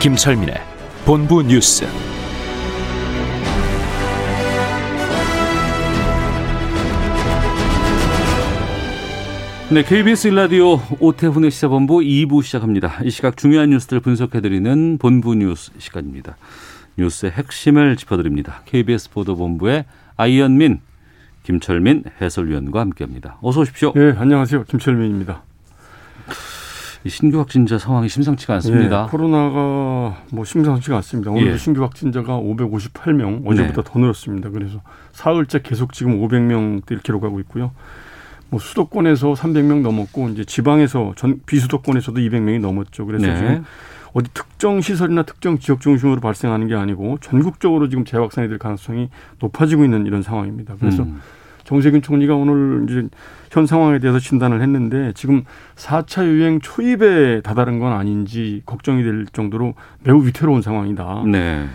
김철민의 본부 뉴스. 네, KBS 일라디오 오태훈의 시사본부 2부 시작합니다. 이 시각 중요한 뉴스들 분석해드리는 본부 뉴스 시간입니다. 뉴스의 핵심을 짚어드립니다. KBS 보도본부의 아이언민, 김철민 해설위원과 함께합니다. 어서 오십시오. 예, 안녕하세요. 김철민입니다. 이 신규 확진자 상황이 심상치가 않습니다. 예, 코로나가 뭐 심상치가 않습니다. 오늘 예. 신규 확진자가 558명, 어제보다 더 늘었습니다. 그래서 사흘째 계속 지금 500명대를 기록하고 있고요. 뭐 수도권에서 300명 넘었고 이제 지방에서 전 비수도권에서도 200명이 넘었죠. 그래서 네. 지금 어디 특정 시설이나 특정 지역 중심으로 발생하는 게 아니고 전국적으로 지금 재확산이 될 가능성이 높아지고 있는 이런 상황입니다. 그래서 음. 정세균 총리가 오늘 이제 현 상황에 대해서 진단을 했는데 지금 4차 유행 초입에 다다른 건 아닌지 걱정이 될 정도로 매우 위태로운 상황이다. 네.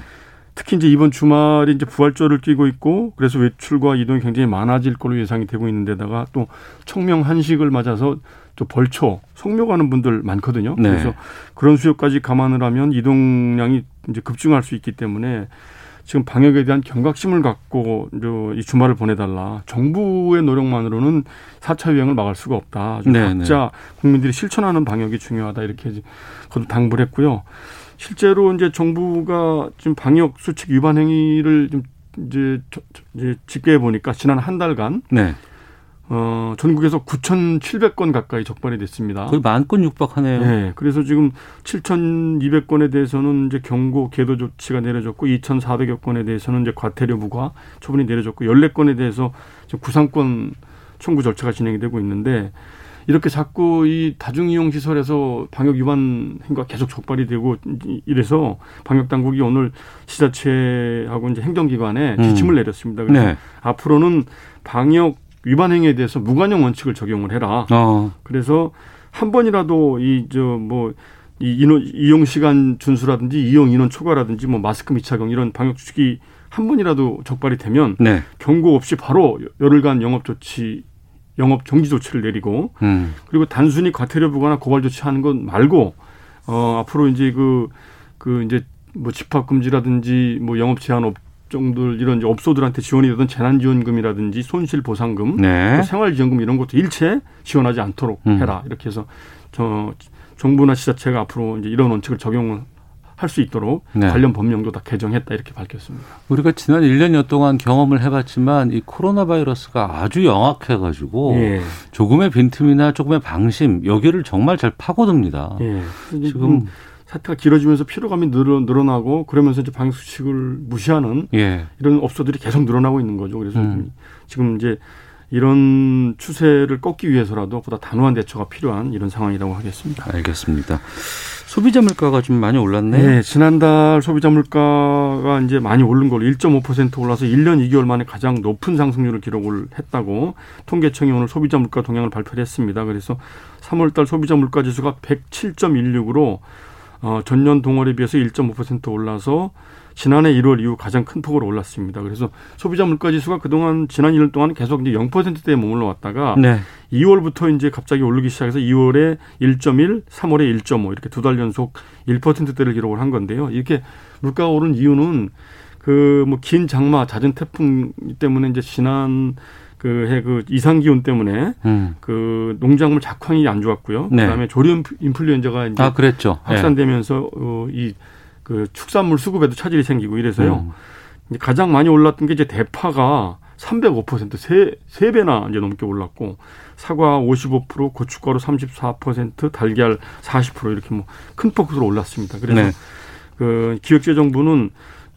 특히 이제 이번 주말이 이제 부활절을 끼고 있고 그래서 외출과 이동이 굉장히 많아질 걸로 예상이 되고 있는데다가 또 청명 한식을 맞아서 또 벌초 성묘 가는 분들 많거든요. 네. 그래서 그런 수요까지 감안을 하면 이동량이 이제 급증할 수 있기 때문에 지금 방역에 대한 경각심을 갖고 이 주말을 보내달라. 정부의 노력만으로는 4차 유행을 막을 수가 없다. 좀 네, 각자 국민들이 실천하는 방역이 중요하다 이렇게 거듭 당부를 했고요. 실제로 이제 정부가 지금 방역 수칙 위반 행위를 좀 이제 집계해 보니까 지난 한 달간 네. 어 전국에서 9,700건 가까이 적발이 됐습니다. 거의 만 건 육박하네요. 네, 그래서 지금 7,200건에 대해서는 이제 경고 계도 조치가 내려졌고 2,400여 건에 대해서는 이제 과태료 부과 처분이 내려졌고 14건에 대해서 지금 구상권 청구 절차가 진행이 되고 있는데 이렇게 자꾸 이 다중이용 시설에서 방역 위반 행위가 계속 적발이 되고 이래서 방역 당국이 오늘 지자체하고 이제 행정기관에 음. 지침을 내렸습니다. 그래서 네. 앞으로는 방역 위반 행위에 대해서 무관용 원칙을 적용을 해라. 어. 그래서 한 번이라도 이 저 뭐 이 인원 이용 시간 준수라든지 이용 인원 초과라든지 뭐 마스크 미착용 이런 방역 수칙이 한 번이라도 적발이 되면 네. 경고 없이 바로 열흘간 영업 조치 영업 정지 조치를 내리고 음. 그리고 단순히 과태료 부과나 고발 조치하는 것 말고 어 앞으로 이제 그그 이제 뭐 집합 금지라든지 뭐 영업 제한 업종들 이런 이제 업소들한테 지원이 되던 재난지원금이라든지 손실보상금 네. 또 생활지원금 이런 것도 일체 지원하지 않도록 음. 해라 이렇게 해서 저 정부나 지자체가 앞으로 이제 이런 원칙을 적용을 할 수 있도록 네. 관련 법령도 다 개정했다 이렇게 밝혔습니다. 우리가 지난 1년여 동안 경험을 해봤지만 이 코로나 바이러스가 아주 영악해가지고 예. 조금의 빈틈이나 조금의 방심 여기를 정말 잘 파고듭니다. 예. 지금 지금 사태가 길어지면서 피로감이 늘어, 늘어 나고 그러면서 이제 방역 수칙을 무시하는 예. 이런 업소들이 계속 늘어나고 있는 거죠. 그래서 음. 지금 이제 이런 추세를 꺾기 위해서라도 보다 단호한 대처가 필요한 이런 상황이라고 하겠습니다. 알겠습니다. 소비자 물가가 좀 많이 올랐네요. 네, 지난달 소비자 물가가 이제 많이 오른 걸로 1.5% 올라서 1년 2개월 만에 가장 높은 상승률을 기록을 했다고 통계청이 오늘 소비자 물가 동향을 발표를 했습니다. 그래서 3월달 소비자 물가 지수가 107.16으로 어, 전년 동월에 비해서 1.5% 올라서 지난해 1월 이후 가장 큰 폭으로 올랐습니다. 그래서 소비자 물가 지수가 그동안 지난 1년 동안 계속 이제 0%대에 머물러 왔다가 네. 2월부터 이제 갑자기 오르기 시작해서 2월에 1.1, 3월에 1.5 이렇게 두 달 연속 1%대를 기록을 한 건데요. 이렇게 물가가 오른 이유는 그 뭐 긴 장마, 잦은 태풍 때문에 이제 지난 그해 그 이상 기온 때문에 음. 그 농작물 작황이 안 좋았고요. 네. 그다음에 조류 인플루엔자가 이제 아 그랬죠. 예. 확산되면서 어, 이그 축산물 수급에도 차질이 생기고 이래서요. 음. 가장 많이 올랐던 게 이제 대파가 305% 세, 세 배나 이제 넘게 올랐고 사과 55%, 고춧가루 34%, 달걀 40% 이렇게 뭐 큰 폭으로 올랐습니다. 그래서 네. 그 기획재정부는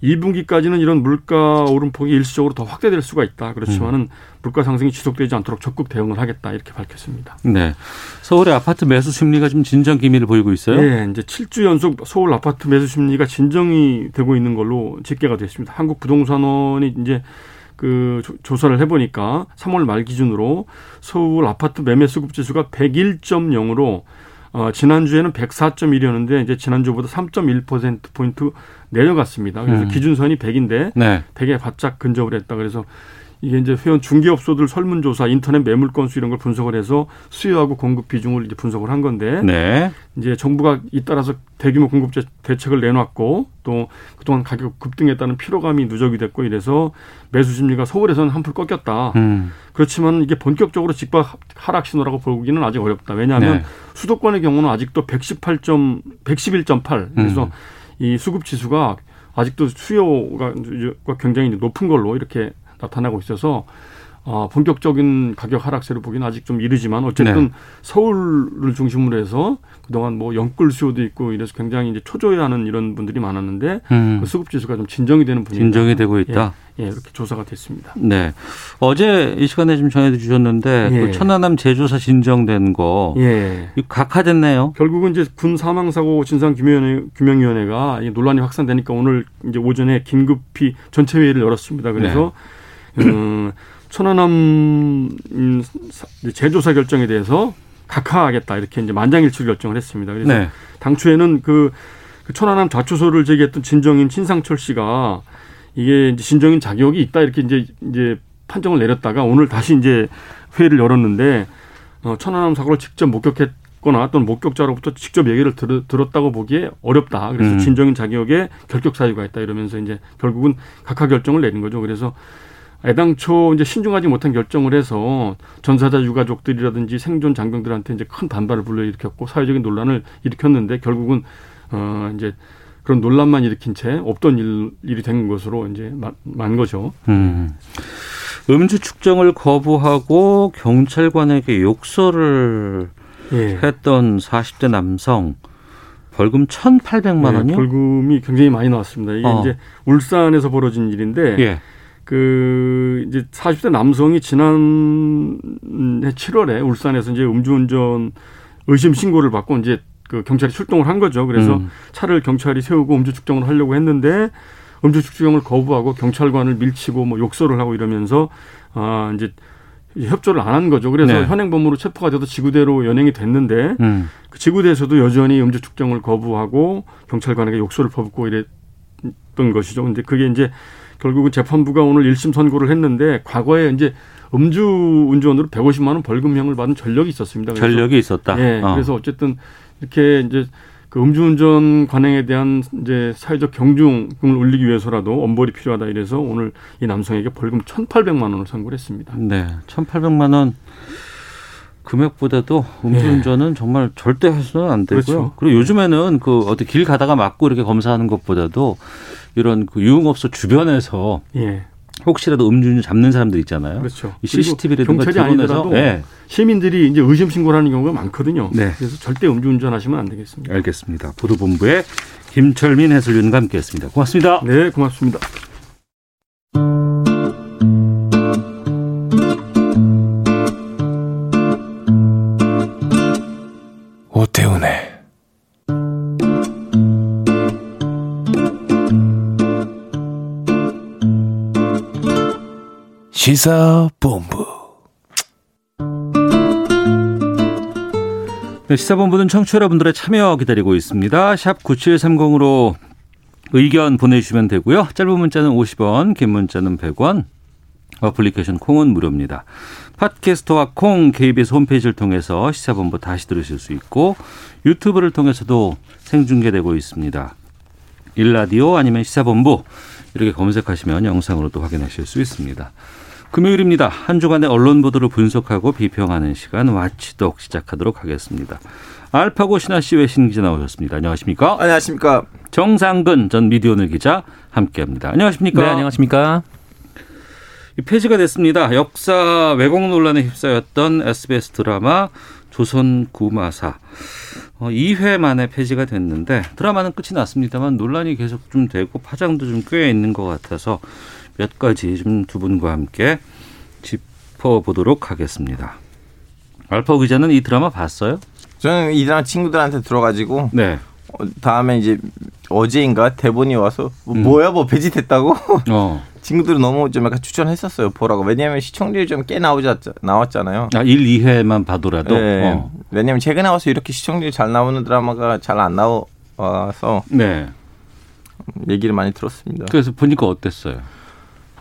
2분기까지는 이런 물가 오름폭이 일시적으로 더 확대될 수가 있다. 그렇지만은 음. 물가 상승이 지속되지 않도록 적극 대응을 하겠다 이렇게 밝혔습니다. 네. 서울의 아파트 매수 심리가 좀 진정 기미를 보이고 있어요. 네, 이제 7주 연속 서울 아파트 매수 심리가 진정이 되고 있는 걸로 집계가 됐습니다. 한국 부동산원이 이제 그 조사를 해보니까 3월 말 기준으로 서울 아파트 매매 수급 지수가 101.0으로 어, 지난주에는 104.1이었는데 이제 지난주보다 3.1% 포인트 내려갔습니다. 그래서 음. 기준선이 100인데 네. 100에 바짝 근접을 했다. 그래서 이게 이제 회원 중개업소들 설문조사, 인터넷 매물 건수 이런 걸 분석을 해서 수요하고 공급 비중을 이제 분석을 한 건데 네. 이제 정부가 잇따라서 대규모 공급 대책을 내놨고 또 그동안 가격 급등했다는 피로감이 누적이 됐고 이래서 매수 심리가 서울에서는 한풀 꺾였다. 음. 그렇지만 이게 본격적으로 직박 하락 신호라고 보기는 아직 어렵다. 왜냐하면 네. 수도권의 경우는 아직도 118점, 111.8 그래서 음. 이 수급 지수가 아직도 수요가 굉장히 높은 걸로 이렇게 나타나고 있어서 어, 본격적인 가격 하락세를 보기는 아직 좀 이르지만 어쨌든 네. 서울을 중심으로 해서 그동안 뭐 영끌 수요도 있고 이래서 굉장히 이제 초조해하는 이런 분들이 많았는데 음. 그 수급 지수가 좀 진정이 되는 분위기 진정이 되고 있다. 예, 예, 이렇게 조사가 됐습니다. 네. 어제 이 시간에 좀 전해 주셨는데 예. 그 천안함 제조사 진정된 거 예. 각하됐네요. 결국은 이제 군 사망 사고 진상 규명위원회 규명위원회가 논란이 확산되니까 오늘 이제 오전에 긴급히 전체 회의를 열었습니다. 그래서 네. 음, 천안함 음, 제조사 결정에 대해서 각하하겠다 이렇게 이제 만장일치 결정을 했습니다. 그래서 네. 당초에는 그, 그 천안함 좌초소를 제기했던 진정인 신상철 씨가 이게 이제 진정인 자격이 있다 이렇게 이제 이제 판정을 내렸다가 오늘 다시 이제 회의를 열었는데 어, 천안함 사고를 직접 목격했거나 또는 목격자로부터 직접 얘기를 들, 들었다고 보기에 어렵다. 그래서 음. 진정인 자격에 결격 사유가 있다 이러면서 이제 결국은 각하 결정을 내린 거죠. 그래서 애당초 이제 신중하지 못한 결정을 해서 전사자 유가족들이라든지 생존 장병들한테 이제 큰 반발을 불러일으켰고 사회적인 논란을 일으켰는데 결국은 어 이제 그런 논란만 일으킨 채 없던 일, 일이 된 것으로 이제 만 거죠. 음. 음주 측정을 거부하고 경찰관에게 욕설을 예. 했던 40대 남성 벌금 1,800만 원이요? 네, 벌금이 굉장히 많이 나왔습니다. 이게 어. 이제 울산에서 벌어진 일인데 예. 그 이제 40대 남성이 지난해 7월에 울산에서 이제 음주운전 의심 신고를 받고 이제 그 경찰이 출동을 한 거죠. 그래서 음. 차를 경찰이 세우고 음주 측정을 하려고 했는데 음주 측정을 거부하고 경찰관을 밀치고 뭐 욕설을 하고 이러면서 아 이제 협조를 안 한 거죠. 그래서 네. 현행범으로 체포가 돼서 지구대로 연행이 됐는데 음. 그 지구대에서도 여전히 음주 측정을 거부하고 경찰관에게 욕설을 퍼붓고 이랬던 것이죠. 근데 그게 이제 결국은 재판부가 오늘 1심 선고를 했는데 과거에 이제 음주 운전으로 150만 원 벌금형을 받은 전력이 있었습니다. 그래서 전력이 있었다. 예. 어. 그래서 어쨌든 이렇게 이제 그 음주운전 관행에 대한 이제 사회적 경중을 올리기 위해서라도 엄벌이 필요하다 이래서 오늘 이 남성에게 벌금 1,800만 원을 선고를 했습니다. 네. 1,800만 원 금액보다도 음주운전은 네. 정말 절대 해서는 안 되고요. 그렇죠. 그리고 요즘에는 그 어디 길 가다가 맞고 이렇게 검사하는 것보다도 이런 그 유흥업소 주변에서 예. 혹시라도 음주운전 잡는 사람들 있잖아요. 그렇죠. CCTV라든가 경찰이 아니더라도 네. 시민들이 이제 의심 신고를 하는 경우가 많거든요. 네. 그래서 절대 음주운전 하시면 안 되겠습니다. 알겠습니다. 보도본부의 김철민 해설위원과 함께했습니다. 고맙습니다. 네, 고맙습니다. 시사본부 네, 시사본부는 청취자 여러분들의 참여 기다리고 있습니다. 샵 9730으로 의견 보내주시면 되고요. 짧은 문자는 50원, 긴 문자는 100원, 어플리케이션 콩은 무료입니다. 팟캐스트와 콩 KBS 홈페이지를 통해서 시사본부 다시 들으실 수 있고 유튜브를 통해서도 생중계되고 있습니다. 일라디오 아니면 시사본부 이렇게 검색하시면 영상으로도 확인하실 수 있습니다. 금요일입니다. 한 주간의 언론 보도를 분석하고 비평하는 시간 와치독 시작하도록 하겠습니다. 알파고 신하 씨 외신 기자 나오셨습니다. 안녕하십니까? 안녕하십니까? 정상근 전 미디어오늘 기자 함께합니다. 안녕하십니까? 네, 안녕하십니까? 폐지가 됐습니다. 역사 왜곡 논란에 휩싸였던 SBS 드라마 조선 구마사. 어, 2회 만에 폐지가 됐는데 드라마는 끝이 났습니다만 논란이 계속 좀 되고 파장도 좀 꽤 있는 것 같아서 몇 가지 좀 두 분과 함께 짚어보도록 하겠습니다. 알파 기자는 이 드라마 봤어요? 저는 이 드라마 친구들한테 들어가지고 네. 어, 다음에 이제 어제인가 대본이 와서 뭐 뭐야 뭐 배지됐다고 어. 친구들은 너무 좀 약간 추천했었어요 보라고 왜냐하면 시청률이 좀 꽤 나오자 나왔잖아요. 아, 1, 2회만 봐도라도. 네. 어. 왜냐면 최근에 와서 이렇게 시청률이 잘 나오는 드라마가 잘 안 나와서 네. 얘기를 많이 들었습니다. 그래서 보니까 어땠어요?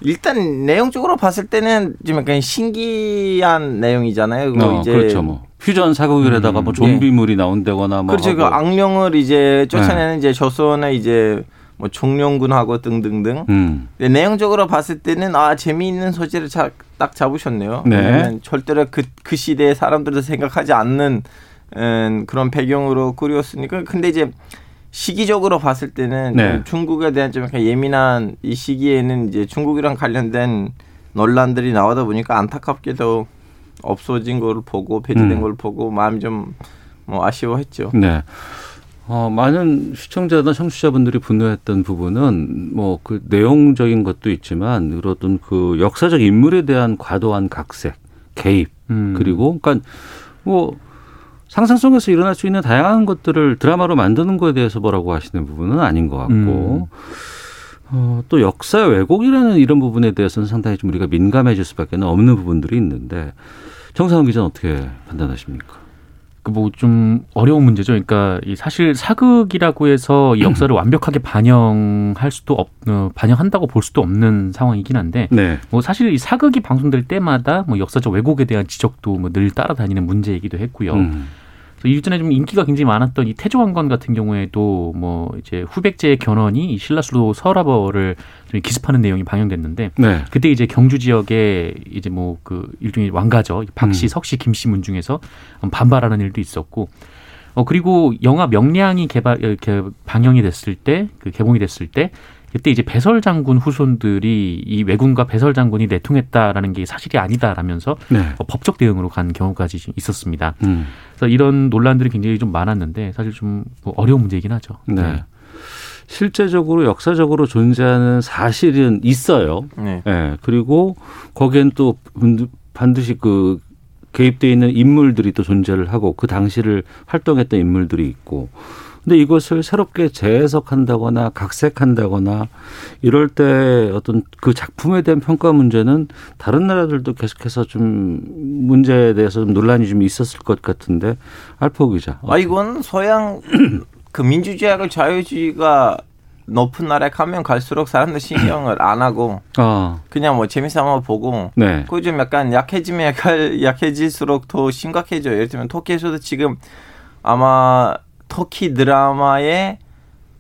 일단 내용적으로 봤을 때는 좀 약간 신기한 내용이잖아요. 그거 어, 이제 그렇죠. 뭐 퓨전 사국이라다가 뭐 좀비물이 나온다거나 뭐 그렇죠. 그 하고. 악령을 이제 쫓아내는 네. 이제 조선의 이제 뭐 종룡군하고 등등등. 음. 내용적으로 봤을 때는 아 재미있는 소재를 자, 딱 잡으셨네요. 네. 절대로 그, 그 시대의 사람들도 생각하지 않는 음, 그런 배경으로 꾸렸으니까. 근데 이제 시기적으로 봤을 때는 네. 좀 중국에 대한 좀 약간 예민한 이 시기에는 이제 중국이랑 관련된 논란들이 나오다 보니까 안타깝게도 없어진 걸 보고 폐지된 음. 걸 보고 마음이 좀 뭐 아쉬워했죠. 네. 어, 많은 시청자나 청취자분들이 분노했던 부분은 뭐 그 내용적인 것도 있지만 그런 그 역사적 인물에 대한 과도한 각색, 개입 음. 그리고 그러니까 뭐 상상 속에서 일어날 수 있는 다양한 것들을 드라마로 만드는 거에 대해서 뭐라고 하시는 부분은 아닌 것 같고 어, 또 역사 왜곡이라는 이런 부분에 대해서는 상당히 좀 우리가 민감해질 수밖에 없는 부분들이 있는데 정상훈 기자는 어떻게 판단하십니까? 그 뭐 좀 어려운 문제죠. 그러니까 이 사실 사극이라고 해서 이 역사를 완벽하게 반영할 수도 없, 어, 반영한다고 볼 수도 없는 상황이긴 한데 네. 뭐 사실 이 사극이 방송될 때마다 뭐 역사적 왜곡에 대한 지적도 뭐 늘 따라다니는 문제이기도 했고요. 음. 일전에 좀 인기가 굉장히 많았던 이 태조 왕건 같은 경우에도 뭐 이제 후백제의 견훤이 이 신라 수도 서라버를 좀 기습하는 내용이 방영됐는데 네. 그때 이제 경주 지역에 이제 뭐 그 일종의 왕가죠. 박씨, 음. 석씨, 김씨 문 중에서 반발하는 일도 있었고 어 그리고 영화 명량이 개발 이렇게 방영이 됐을 때 그 개봉이 됐을 때 그때 이제 배설 장군 후손들이 이 왜군과 배설 장군이 내통했다라는 게 사실이 아니다라면서 네. 어, 법적 대응으로 간 경우까지 좀 있었습니다. 음. 그래서 이런 논란들이 굉장히 좀 많았는데 사실 좀뭐 어려운 문제이긴 하죠. 네. 실제적으로 역사적으로 존재하는 사실은 있어요. 네. 예. 그리고 거기엔 또 분- 반드시 그 개입돼 있는 인물들이 또 존재를 하고 그 당시를 활동했던 인물들이 있고 근데 이것을 새롭게 재해석한다거나 각색한다거나 이럴 때 어떤 그 작품에 대한 평가 문제는 다른 나라들도 계속해서 좀 문제에 대해서 좀 논란이 좀 있었을 것 같은데 알포 기자. 아 이건 서양 그 민주주의하고 자유주의가 높은 나라에 가면 갈수록 사람들 신경을 안 하고 아, 그냥 뭐 재미삼아 보고 네. 그좀 약간 약해지면 약간 약해질수록 더 심각해져요. 예를 들면 터키에서도 지금 아마 터키 드라마의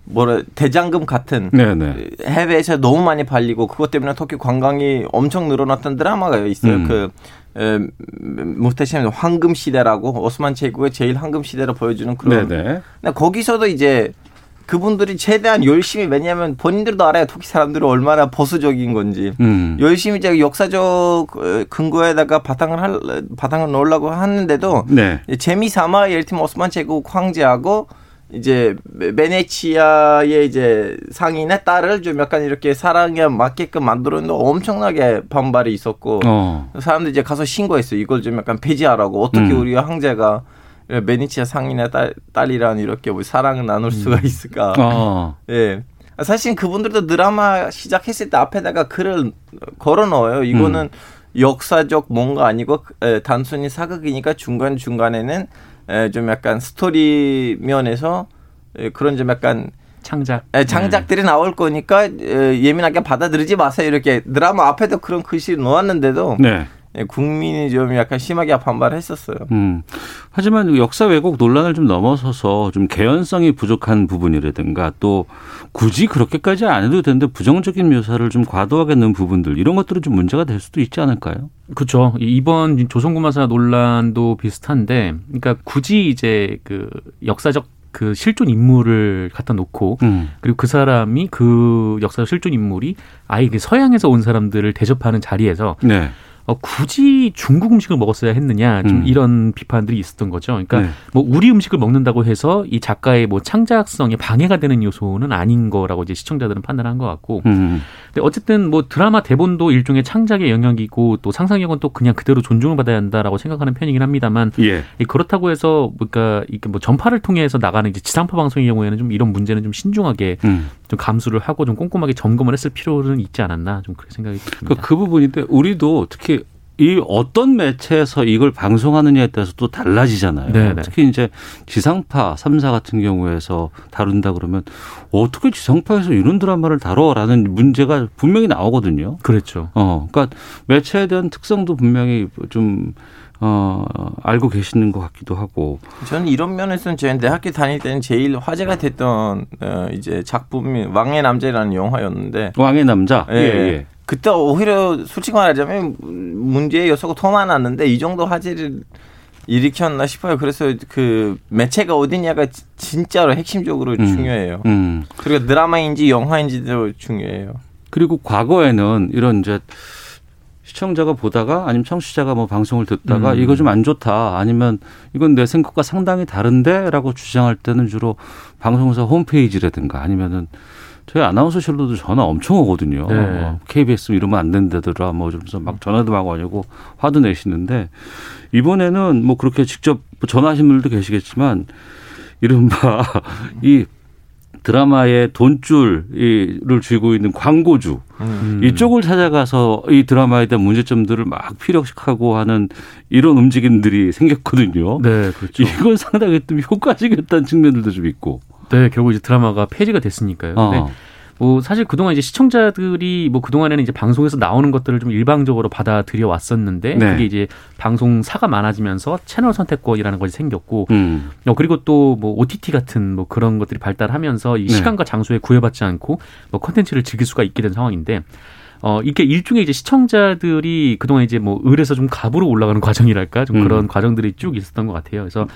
뭐라 대장금 같은 네네. 해외에서 너무 많이 팔리고 그것 때문에 터키 관광이 엄청 늘어났던 드라마가 있어요. 음. 그 에, 무테시엠 황금 시대라고 오스만 제국의 제일 황금 시대를 보여주는 그런. 네네. 근데 거기서도 이제 그분들이 최대한 열심히 왜냐하면 본인들도 알아요. 터키 사람들이 얼마나 보수적인 건지. 음. 열심히 이제 역사적 어, 근거에다가 바탕을 할 바탕을 놓으려고 하는데도 네. 이제 재미 삼아 예를 들면 오스만 제국 황제하고 이제 베네치아의 이제 상인의 딸을 좀 약간 이렇게 사랑에 맞게끔 만들었는데 엄청나게 반발이 있었고 어. 사람들이 이제 가서 신고했어요. 이걸 좀 약간 폐지하라고 어떻게 음. 우리 황제가 베네치아 상인의 딸, 딸이랑 이렇게 뭐 사랑을 나눌 수가 있을까? 어. 예. 사실 그분들도 드라마 시작했을 때 앞에다가 글을 걸어 넣어요. 이거는 역사적 뭔가 아니고 에, 단순히 사극이니까 중간 중간에는 에, 좀 약간 스토리 면에서 에, 그런 좀 약간 창작. 에, 장작들이 나올 거니까 에, 예민하게 받아들이지 마세요. 이렇게 드라마 앞에도 그런 글씨 놓았는데도 네. 예, 국민이 좀 약간 심하게 반발했었어요. 음. 하지만 역사 왜곡 논란을 좀 넘어서서 좀 개연성이 부족한 부분이라든가 또 굳이 그렇게까지 안 해도 되는데 부정적인 묘사를 좀 과도하게 넣은 부분들 이런 것들은 좀 문제가 될 수도 있지 않을까요? 그렇죠. 이번 조선구마사 논란도 비슷한데, 그러니까 굳이 이제 그 역사적 그 실존 인물을 갖다 놓고 음. 그리고 그 사람이 그 역사적 실존 인물이 아예 그 서양에서 온 사람들을 대접하는 자리에서 네. 어, 굳이 중국 음식을 먹었어야 했느냐 좀 음. 이런 비판들이 있었던 거죠. 그러니까 네. 뭐 우리 음식을 먹는다고 해서 이 작가의 뭐 창작성에 방해가 되는 요소는 아닌 거라고 이제 시청자들은 판단한 것 같고. 음. 근데 어쨌든 뭐 드라마 대본도 일종의 창작의 영역이고 또 상상력은 또 그냥 그대로 존중을 받아야 한다라고 생각하는 편이긴 합니다만 예. 이 그렇다고 해서 그러니까 이게 뭐 전파를 통해서 나가는 이제 지상파 방송의 경우에는 좀 이런 문제는 좀 신중하게 음. 좀 감수를 하고 좀 꼼꼼하게 점검을 했을 필요는 있지 않았나 좀 그렇게 생각이 그, 듭니다. 그 부분인데 우리도 특히 이 어떤 매체에서 이걸 방송하느냐에 따라서 또 달라지잖아요. 네네. 특히 이제 지상파 3사 같은 경우에서 다룬다 그러면 어떻게 지상파에서 이런 드라마를 다뤄라는 문제가 분명히 나오거든요. 그렇죠. 어, 그러니까 매체에 대한 특성도 분명히 좀 어, 알고 계시는 것 같기도 하고. 저는 이런 면에서는 저희 대학교 다닐 때는 제일 화제가 됐던 어, 이제 작품이 왕의 남자라는 영화였는데 왕의 남자. 예, 예. 그때 오히려 솔직히 말하자면 문제의 요소가 더 많았는데 이 정도 화제를 일으켰나 싶어요. 그래서 그 매체가 어디냐가 지- 진짜로 핵심적으로 음. 중요해요. 음. 그리고 드라마인지 영화인지도 중요해요. 그리고 과거에는 이런 이제 시청자가 보다가 아니면 청취자가 뭐 방송을 듣다가 음. 이거 좀 안 좋다 아니면 이건 내 생각과 상당히 다른데라고 주장할 때는 주로 방송사 홈페이지라든가 아니면은 저희 아나운서실로도 전화 엄청 오거든요. 네. 어, KBS 이러면 안 된다더라 뭐 좀서 막 전화도 막 와고 화도 내시는데 이번에는 뭐 그렇게 직접 전화하신 분들도 계시겠지만 이른바 이 드라마의 돈줄을 쥐고 있는 광고주 음. 이쪽을 찾아가서 이 드라마에 대한 문제점들을 막 피력하고 하는 이런 움직임들이 생겼거든요. 네, 그렇죠. 이건 상당히 좀 효과적이었다는 측면들도 좀 있고. 네, 결국 이제 드라마가 폐지가 됐으니까요. 어. 뭐 사실 그동안 이제 시청자들이 뭐 그동안에는 이제 방송에서 나오는 것들을 좀 일방적으로 받아들여 왔었는데 네. 그게 이제 방송사가 많아지면서 채널 선택권이라는 것이 생겼고 음. 어 그리고 또 뭐 OTT 같은 뭐 그런 것들이 발달하면서 이 네. 시간과 장소에 구애받지 않고 뭐 콘텐츠를 즐길 수가 있게 된 상황인데 어 이게 일종의 이제 시청자들이 그동안 이제 뭐 을에서 좀 갑으로 올라가는 과정이랄까 좀 음. 그런 과정들이 쭉 있었던 것 같아요. 그래서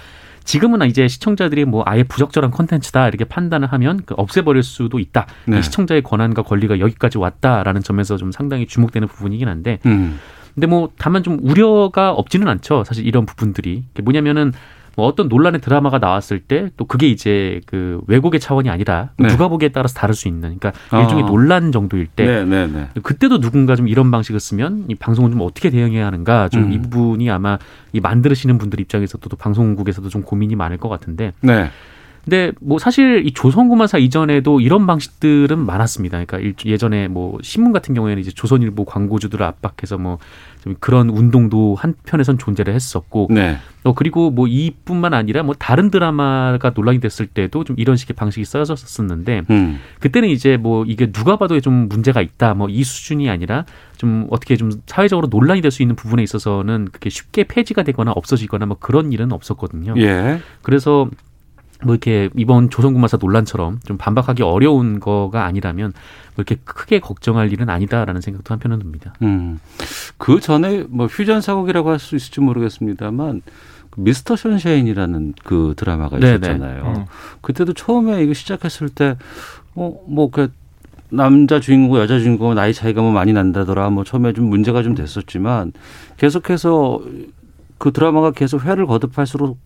지금은 이제 시청자들이 뭐 아예 부적절한 콘텐츠다 이렇게 판단을 하면 그 없애버릴 수도 있다. 네. 이 시청자의 권한과 권리가 여기까지 왔다라는 점에서 좀 상당히 주목되는 부분이긴 한데 음. 근데 뭐 다만 좀 우려가 없지는 않죠. 사실 이런 부분들이 뭐냐면은 뭐 어떤 논란의 드라마가 나왔을 때 또 그게 이제 그 왜곡의 차원이 아니라 네. 누가 보기에 따라서 다를 수 있는 그러니까 아. 일종의 논란 정도일 때 네, 네, 네. 그때도 누군가 좀 이런 방식을 쓰면 이 방송은 좀 어떻게 대응해야 하는가 좀이 음. 부분이 아마 이 만드시는 분들 입장에서도 또 방송국에서도 좀 고민이 많을 것 같은데 네. 근데 뭐 사실 이 조선구마사 이전에도 이런 방식들은 많았습니다. 그러니까 일- 예전에 뭐 신문 같은 경우에는 이제 조선일보 광고주들을 압박해서 뭐 좀 그런 운동도 한편에선 존재를 했었고 네. 어 그리고 뭐 이뿐만 아니라 뭐 다른 드라마가 논란이 됐을 때도 좀 이런 식의 방식이 써졌었는데 음. 그때는 이제 뭐 이게 누가 봐도 좀 문제가 있다 뭐 이 수준이 아니라 좀 어떻게 좀 사회적으로 논란이 될 수 있는 부분에 있어서는 그렇게 쉽게 폐지가 되거나 없어지거나 뭐 그런 일은 없었거든요. 예. 그래서 뭐 이렇게 이번 조선구마사 논란처럼 좀 반박하기 어려운 거가 아니라면 뭐 이렇게 크게 걱정할 일은 아니다라는 생각도 한편은 듭니다. 음. 그 전에 뭐 휴전 사국이라고 할 수 있을지 모르겠습니다만 그 미스터 션샤인이라는 그 드라마가. 있었잖아요. 음. 그때도 처음에 이거 시작했을 때 어 뭐그 남자 주인공 여자 주인공 나이 차이가 뭐 많이 난다더라 뭐 처음에 좀 문제가 좀 됐었지만 계속해서 그 드라마가 계속 회를 거듭할수록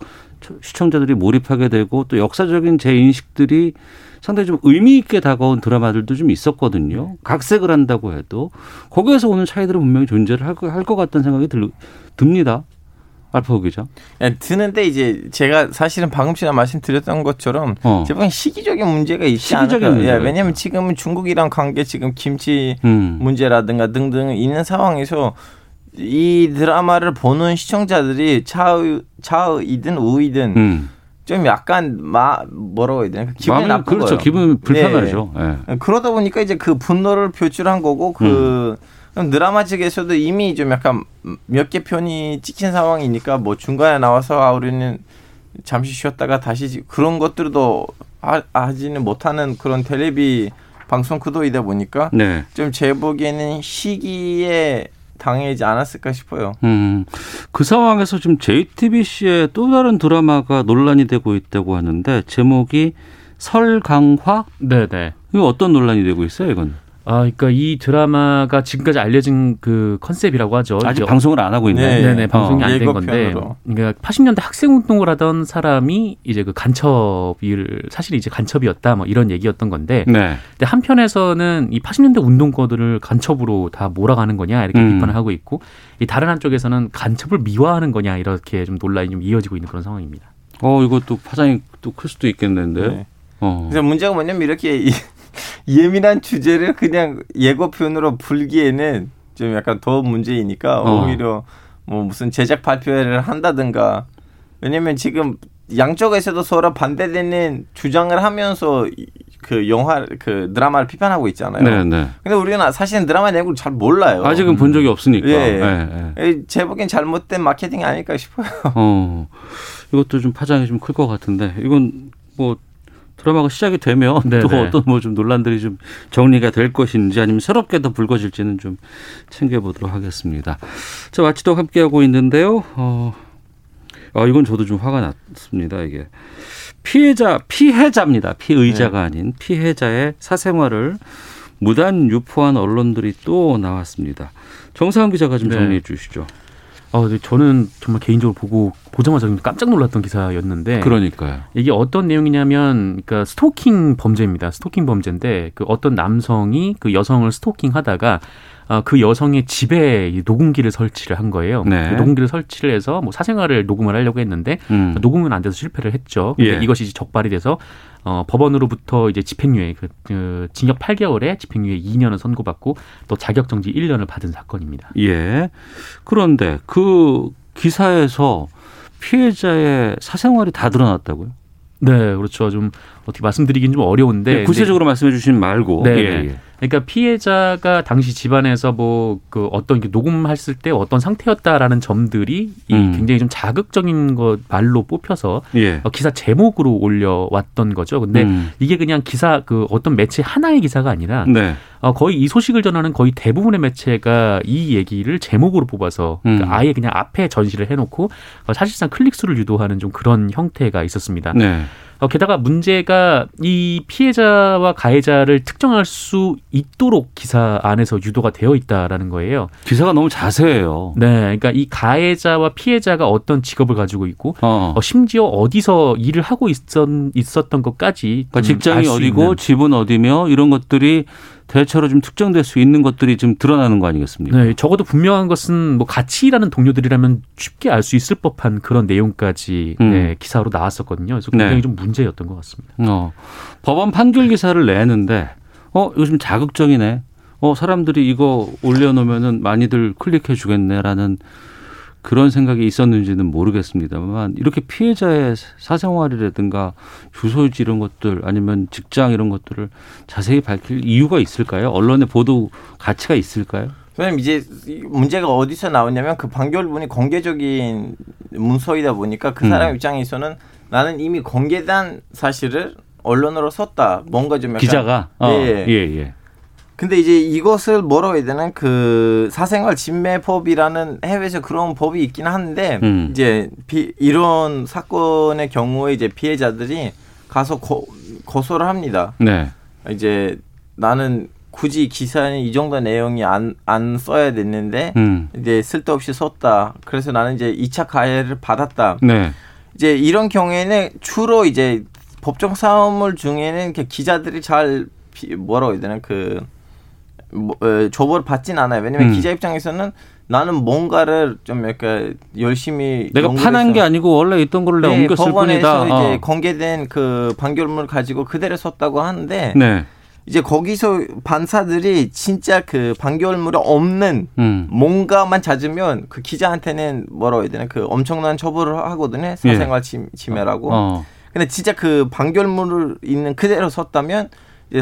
시청자들이 몰입하게 되고 또 역사적인 제 인식들이 상당히 좀 의미 있게 다가온 드라마들도 좀 있었거든요. 각색을 한다고 해도 거기에서 오는 차이들은 분명히 존재를 할 것 같다는 생각이 들, 듭니다. 알파 기자. 예, 드는데 이제 제가 사실은 방금 전에 말씀드렸던 것처럼 어. 제가 시기적인 문제가 있지 시기적인 않을까. 예, 왜냐하면. 지금은 중국이랑 관계 지금 김치 음. 문제라든가 등등 있는 상황에서 이 드라마를 보는 시청자들이 좌우, 좌우이든 우이든 음. 좀 약간 마 뭐라고 해야 되나 기분이 나쁜 그렇죠. 거예요. 기분 불편하죠. 예. 네. 그러다 보니까 이제 그 분노를 표출한 거고 그 음. 드라마 측에서도 이미 좀 약간 몇 개 편이 찍힌 상황이니까 뭐 중간에 나와서 아 우리는 잠시 쉬었다가 다시 지- 그런 것들도 하, 하지는 못하는 그런 텔레비 방송 구도이다 보니까 네. 좀제 보기에는 시기에 당하지 않았을까 싶어요. 음. 그 상황에서 지금 JTBC의 또 다른 드라마가 논란이 되고 있다고 하는데 제목이 설강화? 네네. 이거 어떤 논란이 되고 있어요, 이건? 아, 그러니까 이 드라마가 지금까지 알려진 그 컨셉이라고 하죠. 아직 방송을 안 하고 있네. 네. 네네 방송이 어. 안된 건데. 그러니까 80년대 학생 운동을 하던 사람이 이제 그 간첩을 사실 이제 간첩이었다 뭐 이런 얘기였던 건데 네. 근데 한편에서는 이 80년대 운동권들을 간첩으로 다 몰아가는 거냐 이렇게 음. 비판을 하고 있고 이 다른 한쪽에서는 간첩을 미화하는 거냐 이렇게 좀 논란이 좀 이어지고 있는 그런 상황입니다. 어 이것도 파장이 또 클 수도 있겠는데. 네. 어. 그래서 문제가 뭐냐면 이렇게 이- 예민한 주제를 그냥 예고편으로 불기에는 좀 약간 더 문제이니까 어. 오히려 뭐 무슨 제작 발표회를 한다든가 왜냐면 지금 양쪽에서도 서로 반대되는 주장을 하면서 이- 그 영화 그 드라마를 비판하고 있잖아요. 네, 네. 근데 우리는 사실은 드라마 내용을 잘 몰라요. 아직은 본 적이 없으니까. 예. 예, 예. 에, 제 보기엔 잘못된 마케팅이 아닐까 싶어요. 어. 이것도 좀 파장이 좀 클 것 같은데 이건 뭐 드라마가 시작이 되면 네, 또 네. 어떤 뭐 좀 논란들이 좀 정리가 될 것인지 아니면 새롭게 더 불거질지는 좀 챙겨보도록 하겠습니다. 자, 마치도 함께하고 있는데요. 어, 아, 이건 저도 좀 화가 났습니다. 이게 피해자, 피해자입니다. 피의자가 아닌 피해자의 사생활을 무단 유포한 언론들이 또 나왔습니다. 정상훈 기자가 좀 네. 정리해 주시죠. 어, 저는 정말 개인적으로 보고 보자마자 깜짝 놀랐던 기사였는데 그러니까요. 이게 어떤 내용이냐면 그러니까 스토킹 범죄입니다. 스토킹 범죄인데 그 어떤 남성이 그 여성을 스토킹하다가 어, 그 여성의 집에 이 녹음기를 설치를 한 거예요. 네. 그 녹음기를 설치를 해서 뭐 사생활을 녹음을 하려고 했는데 음. 녹음은 안 돼서 실패를 했죠. 예. 이것이 이제 적발이 돼서 어, 법원으로부터 이제 집행유예, 그, 그 징역 8개월에 집행유예 2년을 선고받고 또 자격정지 1년을 받은 사건입니다. 예. 그런데 그 기사에서 피해자의 사생활이 다 드러났다고요? 네, 그렇죠. 좀 어떻게 말씀드리긴 좀 어려운데 네, 구체적으로 말씀해 주시면 말고. 네. 예, 네. 예. 그러니까 피해자가 당시 집안에서 뭐 그 어떤 녹음했을 때 어떤 상태였다라는 점들이 이 음. 굉장히 좀 자극적인 것 말로 뽑혀서 예. 어, 기사 제목으로 올려왔던 거죠. 근데 음. 이게 그냥 기사 그 어떤 매체 하나의 기사가 아니라 네. 어, 거의 이 소식을 전하는 거의 대부분의 매체가 이 얘기를 제목으로 뽑아서 그러니까 음. 아예 그냥 앞에 전시를 해놓고 어, 사실상 클릭수를 유도하는 좀 그런 형태가 있었습니다. 네. 어, 게다가 문제가 이 피해자와 가해자를 특정할 수 있도록 기사 안에서 유도가 되어 있다라는 거예요. 기사가 너무 자세해요. 네, 그러니까 이 가해자와 피해자가 어떤 직업을 가지고 있고 어. 어, 심지어 어디서 일을 하고 있었, 있었던 것까지 그러니까 좀 직장이 어디고. 집은 어디며 이런 것들이 대체로 좀 특정될 수 있는 것들이 좀 드러나는 거 아니겠습니까? 네, 적어도 분명한 것은 뭐 같이 일하는 동료들이라면 쉽게 알 수 있을 법한 그런 내용까지 음. 네, 기사로 나왔었거든요. 그래서 굉장히 네. 좀 문제였던 것 같습니다. 어. 법원 판결 기사를 내는데 어, 요즘 자극적이네. 어, 사람들이 이거 올려놓으면은 많이들 클릭해 주겠네라는 그런 생각이 있었는지는 모르겠습니다만 이렇게 피해자의 사생활이라든가 주소지 이런 것들 아니면 직장 이런 것들을 자세히 밝힐 이유가 있을까요? 언론의 보도 가치가 있을까요? 선생님 이제 이 문제가 어디서 나오냐면 그 판결문이 공개적인 문서이다 보니까 그 사람 음. 입장에서는 나는 이미 공개된 사실을 언론으로 썼다. 뭔가 좀 약간 기자가 어, 예. 예, 예. 근데 이제 이것을 뭐라고 해야 되나 그 사생활 침해법이라는 해외에서 그런 법이 있긴 한데 음. 이제 비, 이런 사건의 경우에 이제 피해자들이 가서 고, 고소를 합니다. 네. 이제 나는 굳이 기사에 이 정도 내용이 안, 안 써야 됐는데 음. 이제 쓸데없이 썼다. 그래서 나는 이제 2차 가해를 받았다. 네. 이제 이런 경우에는 주로 이제 법정 싸움을 중에는 이렇게 기자들이 잘 비- 뭐라고 해야 되나 그 뭐, 에, 조벌을 받진 않아요. 왜냐면 음. 기자 입장에서는 나는 뭔가를 좀 약간 열심히 내가 파는 게 아니고 원래 있던 거를 내가 네, 옮겼을 법원에서 뿐이다. 이제 어. 공개된 그 판결문을 가지고 그대로 썼다고 하는데 네. 이제 거기서 반사들이 진짜 그 판결물이 없는 음. 뭔가만 찾으면 그 기자한테는 뭐라고 해야 되나 그 엄청난 처벌을 하거든요 사생활 침, 침해라고 어. 근데 진짜 그 판결물을 있는 그대로 썼다면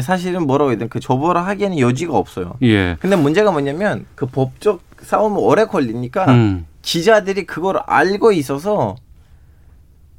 사실은 뭐라고 해야 되나 그 처벌을 하기에는 여지가 없어요 예. 근데 문제가 뭐냐면 그 법적 싸움은 오래 걸리니까 음. 기자들이 그걸 알고 있어서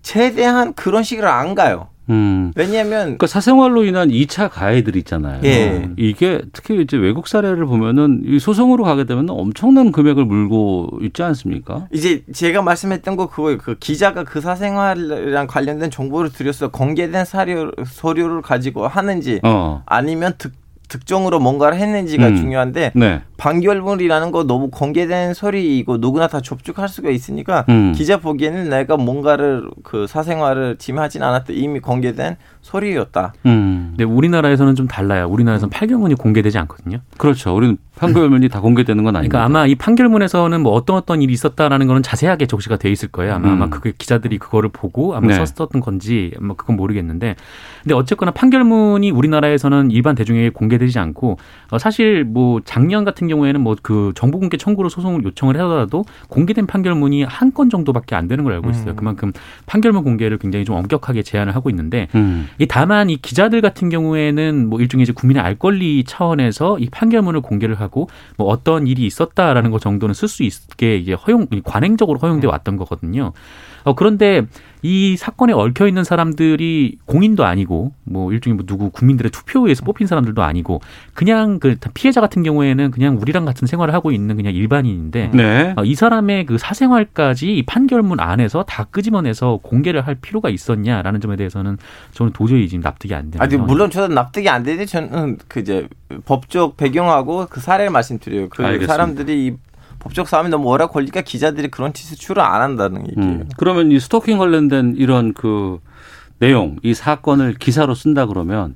최대한 그런 식으로 안 가요 음. 왜냐하면 그러니까 사생활로 인한 2차 가해들 있잖아요. 예. 이게 특히 이제 외국 사례를 보면은 이 소송으로 가게 되면 엄청난 금액을 물고 있지 않습니까? 이제 제가 말씀했던 거 그거예요. 그 기자가 그 사생활이랑 관련된 정보를 들여서 공개된 사료, 서류를 가지고 하는지 어. 아니면 특, 특정으로 뭔가를 했는지가 음. 중요한데 네. 판결문이라는 거 너무 공개된 소리이고 누구나 다 접촉할 수가 있으니까 음. 기자 보기에는 내가 뭔가를 그 사생활을 침해하진 않았다 이미 공개된 소리였다. 음. 근데 우리나라에서는 좀 달라요. 우리나라에서는 판결문이 공개되지 않거든요. 그렇죠. 우리는 판결문이 다 공개되는 건 아니니까. 그러니까 아마 이 판결문에서는 뭐 어떤 어떤 일이 있었다라는 거는 자세하게 적시가 돼 있을 거예요. 아마 음. 아마 그게 기자들이 그거를 보고 아마 네. 썼었던 건지 뭐 그건 모르겠는데 근데 어쨌거나 판결문이 우리나라에서는 일반 대중에게 공개되지 않고 어, 사실 뭐 작년 같은 경우에는 뭐 그 정보 공개 청구로 소송을 요청을 하더라도 공개된 판결문이 한 건 정도밖에 안 되는 걸 알고 있어요. 그만큼 판결문 공개를 굉장히 좀 엄격하게 제한을 하고 있는데 음. 이 다만 이 기자들 같은 경우에는 뭐 일종의 이제 국민의 알 권리 차원에서 이 판결문을 공개를 하고 뭐 어떤 일이 있었다라는 것 정도는 쓸 수 있게 이게 허용 관행적으로 허용돼 왔던 거거든요. 어 그런데 이 사건에 얽혀 있는 사람들이 공인도 아니고 뭐 일종의 뭐 누구 국민들의 투표에 의해서 뽑힌 사람들도 아니고 그냥 그 피해자 같은 경우에는 그냥 우리랑 같은 생활을 하고 있는 그냥 일반인인데 네. 어, 이 사람의 그 사생활까지 이 판결문 안에서 다 끄집어내서 공개를 할 필요가 있었냐라는 점에 대해서는 저는 도저히 지금 납득이 안 되는 아니. 물론 저도 납득이 안 되는데 저는 그 이제 법적 배경하고 그 사례를 말씀드려요. 그 알겠습니다. 사람들이 이 법적 싸움이 너무 오래 걸리니까 기자들이 그런 짓을 주로 안 한다는 얘기예요. 음. 그러면 이 스토킹 관련된 이런 그 내용, 이 사건을 기사로 쓴다 그러면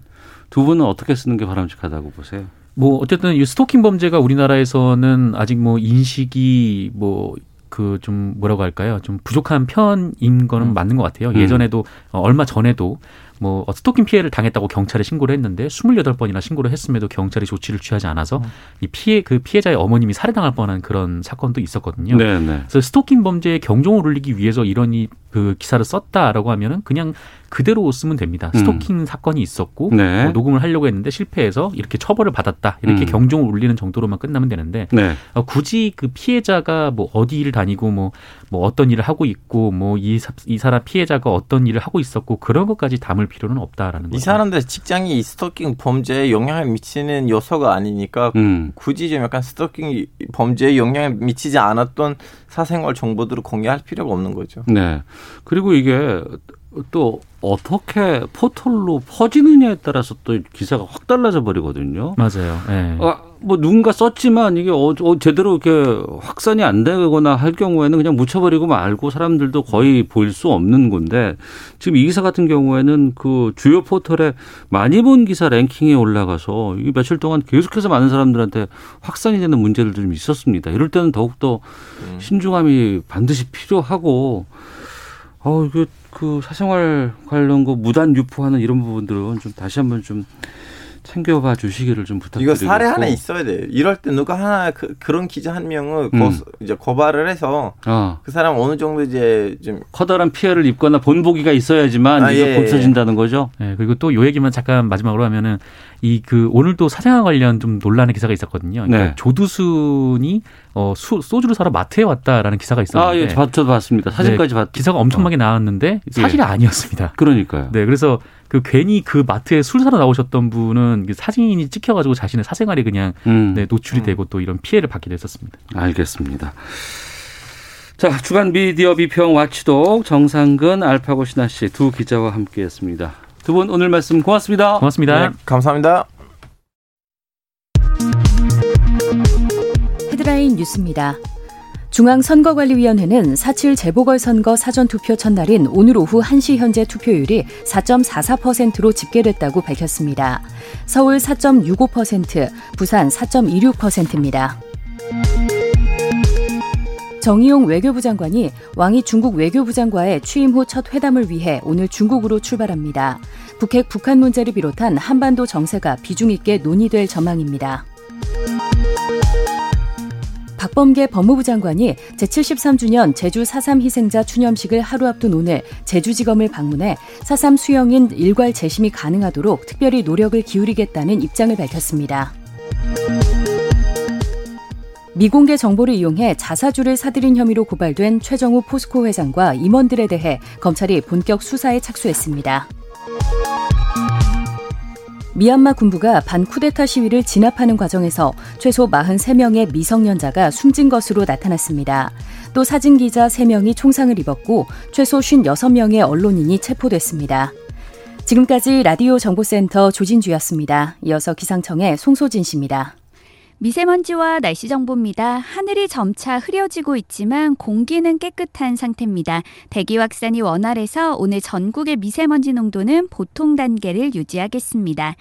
두 분은 어떻게 쓰는 게 바람직하다고 보세요? 뭐 어쨌든 이 스토킹 범죄가 우리나라에서는 아직 뭐 인식이 뭐 그 좀 뭐라고 할까요? 좀 부족한 편인 거는 맞는 것 같아요. 음. 예전에도 어, 얼마 전에도 뭐 스토킹 피해를 당했다고 경찰에 신고를 했는데 28번이나 신고를 했음에도 경찰이 조치를 취하지 않아서 이 피해 그 피해자의 어머님이 살해당할 뻔한 그런 사건도 있었거든요. 네, 네. 그래서 스토킹 범죄의 경종을 울리기 위해서 이런 이 그 기사를 썼다라고 하면은 그냥 그대로 쓰면 됩니다. 음. 스토킹 사건이 있었고 네. 뭐 녹음을 하려고 했는데 실패해서 이렇게 처벌을 받았다 이렇게 음. 경종을 울리는 정도로만 끝나면 되는데 네. 어, 굳이 그 피해자가 뭐 어디 일을 다니고 뭐, 뭐 어떤 일을 하고 있고 뭐이 이 사람 피해자가 어떤 일을 하고 있었고 그런 것까지 담을 필요는 없다라는 이 거죠. 사람들 직장이 이 스토킹 범죄에 영향을 미치는 요소가 아니니까 음. 굳이 좀 약간 스토킹 범죄에 영향을 미치지 않았던 사생활 정보들을 공개할 필요가 없는 거죠. 네. 그리고 이게 또 어떻게 포털로 퍼지느냐에 따라서 또 기사가 확 달라져 버리거든요. 맞아요. 예. 아, 뭐 누군가 썼지만 이게 어, 어, 제대로 이렇게 확산이 안 되거나 할 경우에는 그냥 묻혀버리고 말고 사람들도 거의 보일 수 없는 건데 지금 이 기사 같은 경우에는 그 주요 포털에 많이 본 기사 랭킹에 올라가서 이 며칠 동안 계속해서 많은 사람들한테 확산이 되는 문제들도 좀 있었습니다. 이럴 때는 더욱더 신중함이 반드시 필요하고 어, 이게 그 사생활 관련 거 무단 유포하는 이런 부분들은 좀 다시 한번 좀 챙겨봐 주시기를 좀 부탁드리고 이거 사례 하나 있어야 돼요. 이럴 때 누가 하나 그, 런 기자 한 명을 음. 고, 이제 고발을 해서 아, 그 사람 어느 정도 이제 좀 커다란 피해를 입거나 본보기가 있어야지만 아, 이게 예, 고쳐진다는 거죠. 예, 그리고 또 요 얘기만 잠깐 마지막으로 하면은 이 그 오늘도 사생활 관련 좀 논란의 기사가 있었거든요. 그러니까 네. 조두순이 어 수, 소주를 사러 마트에 왔다라는 기사가 아, 있었는데 예, 저도 봤습니다. 사진까지 봤. 기사가 엄청나게 나왔는데 사실이 아니었습니다. 그러니까요. 네, 그래서 그 괜히 그 마트에 술 사러 나오셨던 분은 그 사진이 찍혀가지고 자신의 사생활이 그냥 음, 네, 노출이 되고 또 이런 피해를 받기도 했었습니다. 알겠습니다. 자, 주간 미디어 비평 와치독 정상근 알파고 신하 씨 두 기자와 함께했습니다. 두 분 오늘 말씀 고맙습니다. 고맙습니다. 네, 감사합니다. 헤드라인 뉴스입니다. 중앙선거관리위원회는 4.7 재보궐선거 사전투표 첫날인 오늘 오후 1시 현재 투표율이 4.44%로 집계됐다고 밝혔습니다. 서울 4.65%, 부산 4.26%입니다. 정의용 외교부 장관이 왕이 중국 외교부 장과의 취임 후 첫 회담을 위해 오늘 중국으로 출발합니다. 북핵 북한 문제를 비롯한 한반도 정세가 비중 있게 논의될 전망입니다. 박범계 법무부 장관이 제73주년 제주 4.3 희생자 추념식을 하루 앞둔 오늘 제주지검을 방문해 4.3 수용인 일괄 재심이 가능하도록 특별히 노력을 기울이겠다는 입장을 밝혔습니다. 미공개 정보를 이용해 자사주를 사들인 혐의로 고발된 최정우 포스코 회장과 임원들에 대해 검찰이 본격 수사에 착수했습니다. 미얀마 군부가 반쿠데타 시위를 진압하는 과정에서 최소 43명의 미성년자가 숨진 것으로 나타났습니다. 또 사진 기자 3명이 총상을 입었고 최소 56명의 언론인이 체포됐습니다. 지금까지 라디오 정보센터 조진주였습니다. 이어서 기상청의 송소진 씨입니다. 미세먼지와 날씨 정보입니다. 하늘이 점차 흐려지고 있지만 공기는 깨끗한 상태입니다. 대기 확산이 원활해서 오늘 전국의 미세먼지 농도는 보통 단계를 유지하겠습니다.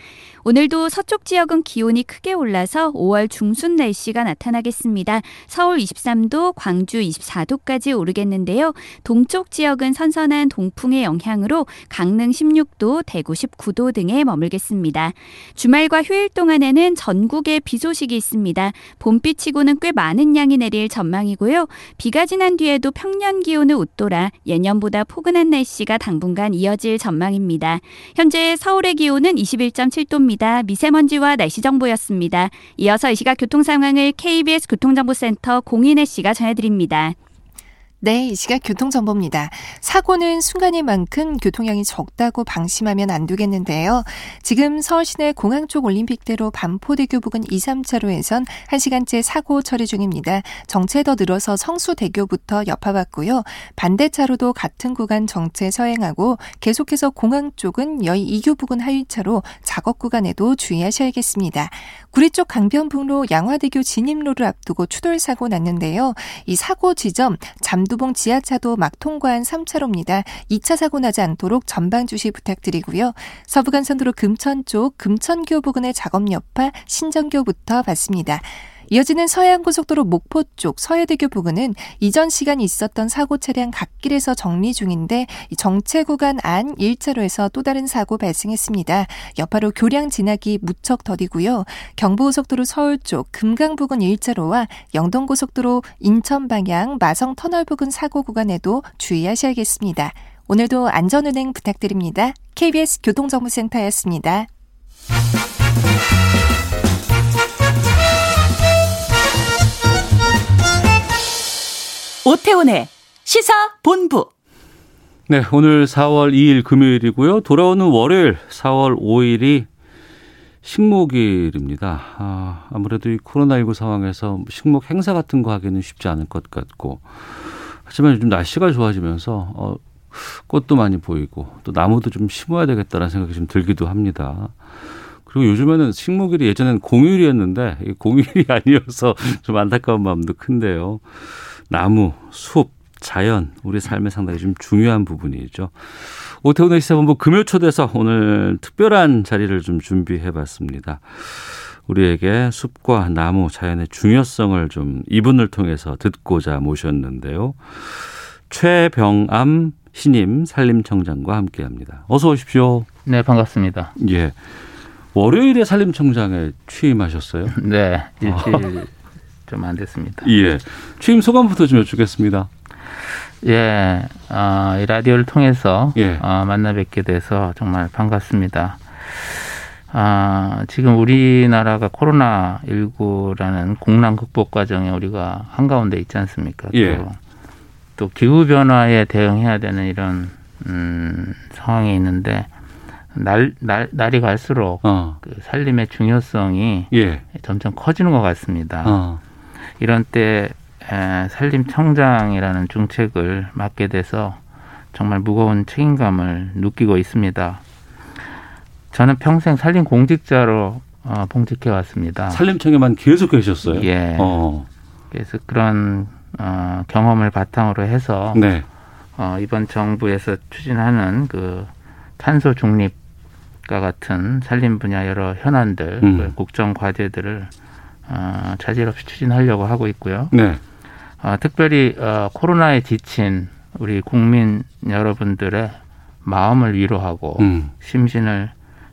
오늘도 서쪽 지역은 기온이 크게 올라서 5월 중순 날씨가 나타나겠습니다. 서울 23도, 광주 24도까지 오르겠는데요. 동쪽 지역은 선선한 동풍의 영향으로 강릉 16도, 대구 19도 등에 머물겠습니다. 주말과 휴일 동안에는 전국에 비 소식이 있습니다. 봄비치고는 꽤 많은 양이 내릴 전망이고요. 비가 지난 뒤에도 평년 기온을 웃돌아 예년보다 포근한 날씨가 당분간 이어질 전망입니다. 현재 서울의 기온은 21.7도입니다. 미세먼지와 날씨 정보였습니다. 이어서 이 시각 교통 상황을 KBS 교통정보센터 공인혜 씨가 전해드립니다. 네, 이 시각 교통정보입니다. 사고는 순간인 만큼 교통량이 적다고 방심하면 안 되겠는데요. 지금 서울 시내 공항 쪽 올림픽대로 반포대교 부근 2, 3차로에선 1시간째 사고 처리 중입니다. 정체 더 늘어서 성수대교부터 여파받고요. 반대차로도 같은 구간 정체 서행하고 계속해서 공항 쪽은 여의 2교 부근 하위차로 작업 구간에도 주의하셔야겠습니다. 구리 쪽 강변북로 양화대교 진입로를 앞두고 추돌 사고 났는데요. 이 사고 지점 잠두봉 지하차도 막 통과한 3차로입니다. 2차 사고 나지 않도록 전방 주시 부탁드리고요. 서부간선도로 금천 쪽 금천교 부근의 작업 여파 신정교부터 받습니다. 이어지는 서해안고속도로 목포 쪽 서해대교 부근은 이전 시간 있었던 사고 차량 갓길에서 정리 중인데 정체 구간 안 1차로에서 또 다른 사고 발생했습니다. 여파로 교량 지나기 무척 더디고요. 경부고속도로 서울 쪽 금강 부근 1차로와 영동고속도로 인천 방향 마성 터널 부근 사고 구간에도 주의하셔야겠습니다. 오늘도 안전운행 부탁드립니다. KBS 교통정보센터였습니다. 오태훈의 시사 본부. 네, 오늘 4월 2일 금요일이고요. 돌아오는 월요일 4월 5일이 식목일입니다. 아, 아무래도 이 코로나19 상황에서 식목 행사 같은 거 하기는 쉽지 않을 것 같고. 하지만 요즘 날씨가 좋아지면서 어, 꽃도 많이 보이고 또 나무도 좀 심어야 되겠다라는 생각이 좀 들기도 합니다. 그리고 요즘에는 식목일이 예전엔 공휴일이었는데 공휴일이 아니어서 좀 안타까운 마음도 큰데요. 나무, 숲, 자연, 우리 삶의 상당히 좀 중요한 부분이죠. 오태훈의 시사본부 금요 초대서 오늘 특별한 자리를 좀 준비해 봤습니다. 우리에게 숲과 나무, 자연의 중요성을 좀 이분을 통해서 듣고자 모셨는데요. 최병암 신임 산림청장과 함께 합니다. 어서 오십시오. 네, 반갑습니다. 예. 월요일에 산림청장에 취임하셨어요? 네, 일주일 좀 안 됐습니다. 예. 취임 소감부터 좀 여쭙겠습니다. 예, 어, 이 라디오를 통해서 예. 어, 만나 뵙게 돼서 정말 반갑습니다. 아, 지금 우리나라가 코로나 19라는 공란 극복 과정에 우리가 한가운데 있지 않습니까? 예. 또, 또 기후 변화에 대응해야 되는 이런 음, 상황이 있는데 날, 날 날이 갈수록 어. 그 살림의 중요성이 예. 점점 커지는 것 같습니다. 어. 이런 때 에, 산림청장이라는 중책을 맡게 돼서 정말 무거운 책임감을 느끼고 있습니다. 저는 평생 산림 공직자로 어, 봉직해 왔습니다. 산림청에만 계속 계셨어요? 예. 어. 그래서 그런 어, 경험을 바탕으로 해서 네. 어, 이번 정부에서 추진하는 그 탄소 중립과 같은 산림 분야 여러 현안들, 음. 그 국정 과제들을 어, 차질 없이 추진하려고 하고 있고요. 네. 어, 특별히 어, 코로나에 지친 우리 국민 여러분들의 마음을 위로하고 음. 심신을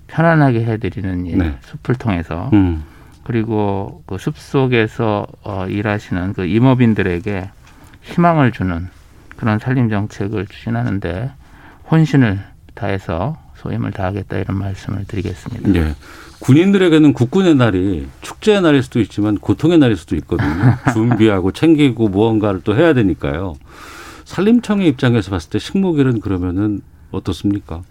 편안하게 해드리는 일, 네. 숲을 통해서 음. 그리고 그 숲 속에서 어, 일하시는 그 임업인들에게 희망을 주는 그런 산림 정책을 추진하는데 혼신을 다해서 소임을 다하겠다 이런 말씀을 드리겠습니다. 예. 군인들에게는 국군의 날이 축제의 날일 수도 있지만 고통의 날일 수도 있거든요. 준비하고 챙기고 무언가를 또 해야 되니까요. 산림청의 입장에서 봤을 때 식목일은 그러면은 어떻습니까?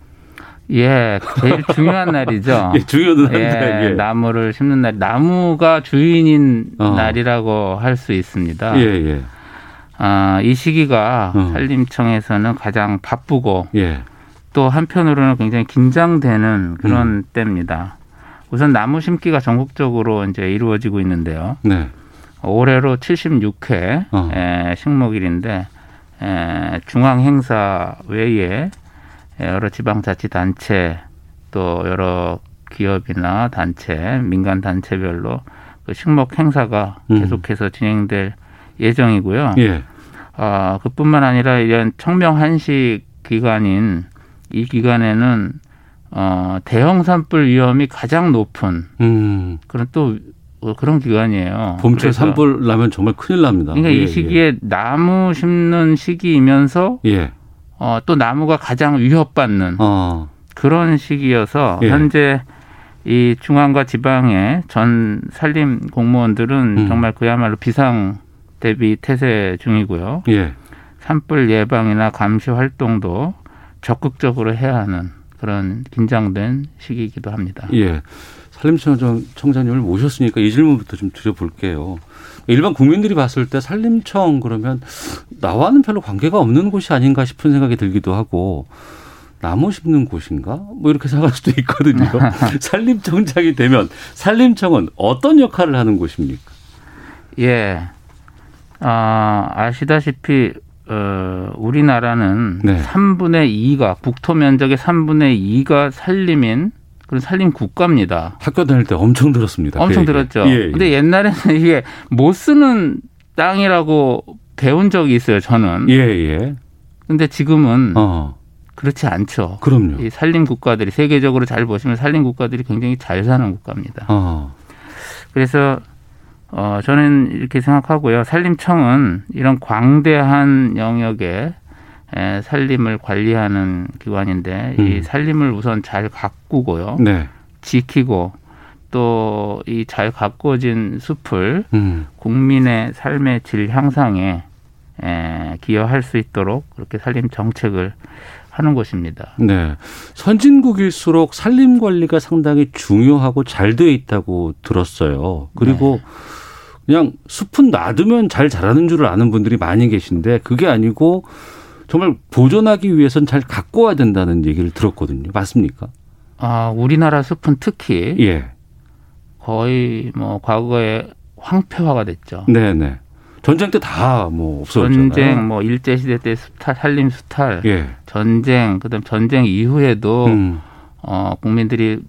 예, 제일 중요한 날이죠. 예, 중요한 예, 날인데, 예. 나무를 심는 날, 나무가 주인인 어. 날이라고 할 수 있습니다. 예, 예. 아, 이 시기가 어. 산림청에서는 가장 바쁘고 예. 또 한편으로는 굉장히 긴장되는 그런 때입니다. 우선 나무 심기가 전국적으로 이제 이루어지고 있는데요. 네. 올해로 76회 어. 에, 식목일인데 에, 중앙 행사 외에 여러 지방자치단체 또 여러 기업이나 단체, 민간 단체별로 그 식목 행사가 음. 계속해서 진행될 예정이고요. 예. 아, 그뿐만 아니라 이런 청명 한식 기간인 이 기간에는 어, 대형 산불 위험이 가장 높은 음. 그런 또 어, 그런 기간이에요. 봄철 산불 나면 정말 큰일 납니다. 그러니까 예, 이 시기에 나무 심는 시기이면서 예. 예. 어, 또 나무가 가장 위협받는 어. 그런 시기여서 예. 현재 이 중앙과 지방의 전 산림 공무원들은 음. 정말 그야말로 비상 대비 태세 중이고요. 예. 산불 예방이나 감시 활동도 적극적으로 해야 하는 그런 긴장된 시기이기도 합니다. 예. 산림청 청장님을 모셨으니까 이 질문부터 좀 드려볼게요. 일반 국민들이 봤을 때 산림청 그러면 나와는 별로 관계가 없는 곳이 아닌가 싶은 생각이 들기도 하고 나무 심는 곳인가? 뭐 이렇게 생각할 수도 있거든요. 산림청장이 되면 산림청은 어떤 역할을 하는 곳입니까? 예. 아, 아시다시피 어, 우리나라는 네. 3분의 2가 국토 면적의 3분의 2가 산림인 그런 산림 국가입니다. 학교 다닐 때 엄청 들었습니다. 그 엄청 얘기. 들었죠. 예, 예. 근데 옛날에는 이게 못 쓰는 땅이라고 배운 적이 있어요. 저는. 예, 예. 근데 지금은 어. 그렇지 않죠. 그럼요. 이 산림 국가들이 세계적으로 잘 보시면 산림 국가들이 굉장히 잘 사는 국가입니다. 어. 그래서 어 저는 이렇게 생각하고요. 산림청은 이런 광대한 영역에 에, 산림을 관리하는 기관인데 이 음. 산림을 우선 잘 가꾸고요. 네. 지키고 또 이 잘 가꿔진 숲을 음. 국민의 삶의 질 향상에 에, 기여할 수 있도록 그렇게 산림 정책을 하는 곳입니다. 네. 선진국일수록 산림 관리가 상당히 중요하고 잘 되어 있다고 들었어요. 그리고 네. 그냥 숲은 놔두면 잘 자라는 줄을 아는 분들이 많이 계신데 그게 아니고 정말 보존하기 위해선 잘 가꿔야 된다는 얘기를 들었거든요. 맞습니까? 아, 우리나라 숲은 특히 예. 거의 뭐 과거에 황폐화가 됐죠. 네, 네. 전쟁 때 다 뭐 없어졌잖아요. 전쟁, 뭐 일제 시대 때 수탈, 산림 수탈, 예. 전쟁, 그다음 전쟁 이후에도 음. 어 국민들이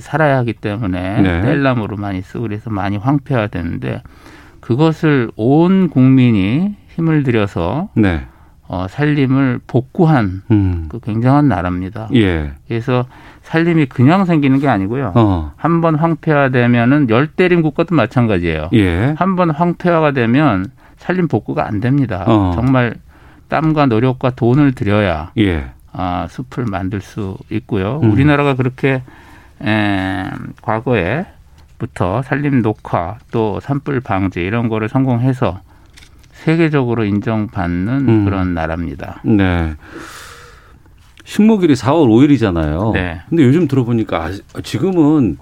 살아야 하기 때문에 네. 뗄나무로 많이 쓰고 그래서 많이 황폐화 되는데 그것을 온 국민이 힘을 들여서 네. 어 산림을 복구한 음. 그 굉장한 나라입니다. 예. 그래서 산림이 그냥 생기는 게 아니고요. 어. 한번 황폐화되면은 열대림 국가도 마찬가지예요. 예. 한번 황폐화가 되면 산림 복구가 안 됩니다. 어. 정말 땀과 노력과 돈을 들여야 예. 아, 숲을 만들 수 있고요. 음. 우리나라가 그렇게 에, 과거에 부터 산림 녹화 또 산불 방지 이런 거를 성공해서 세계적으로 인정받는 음. 그런 나라입니다. 네. 식목일이 4월 5일이잖아요. 네. 근데 요즘 들어보니까 아, 지금은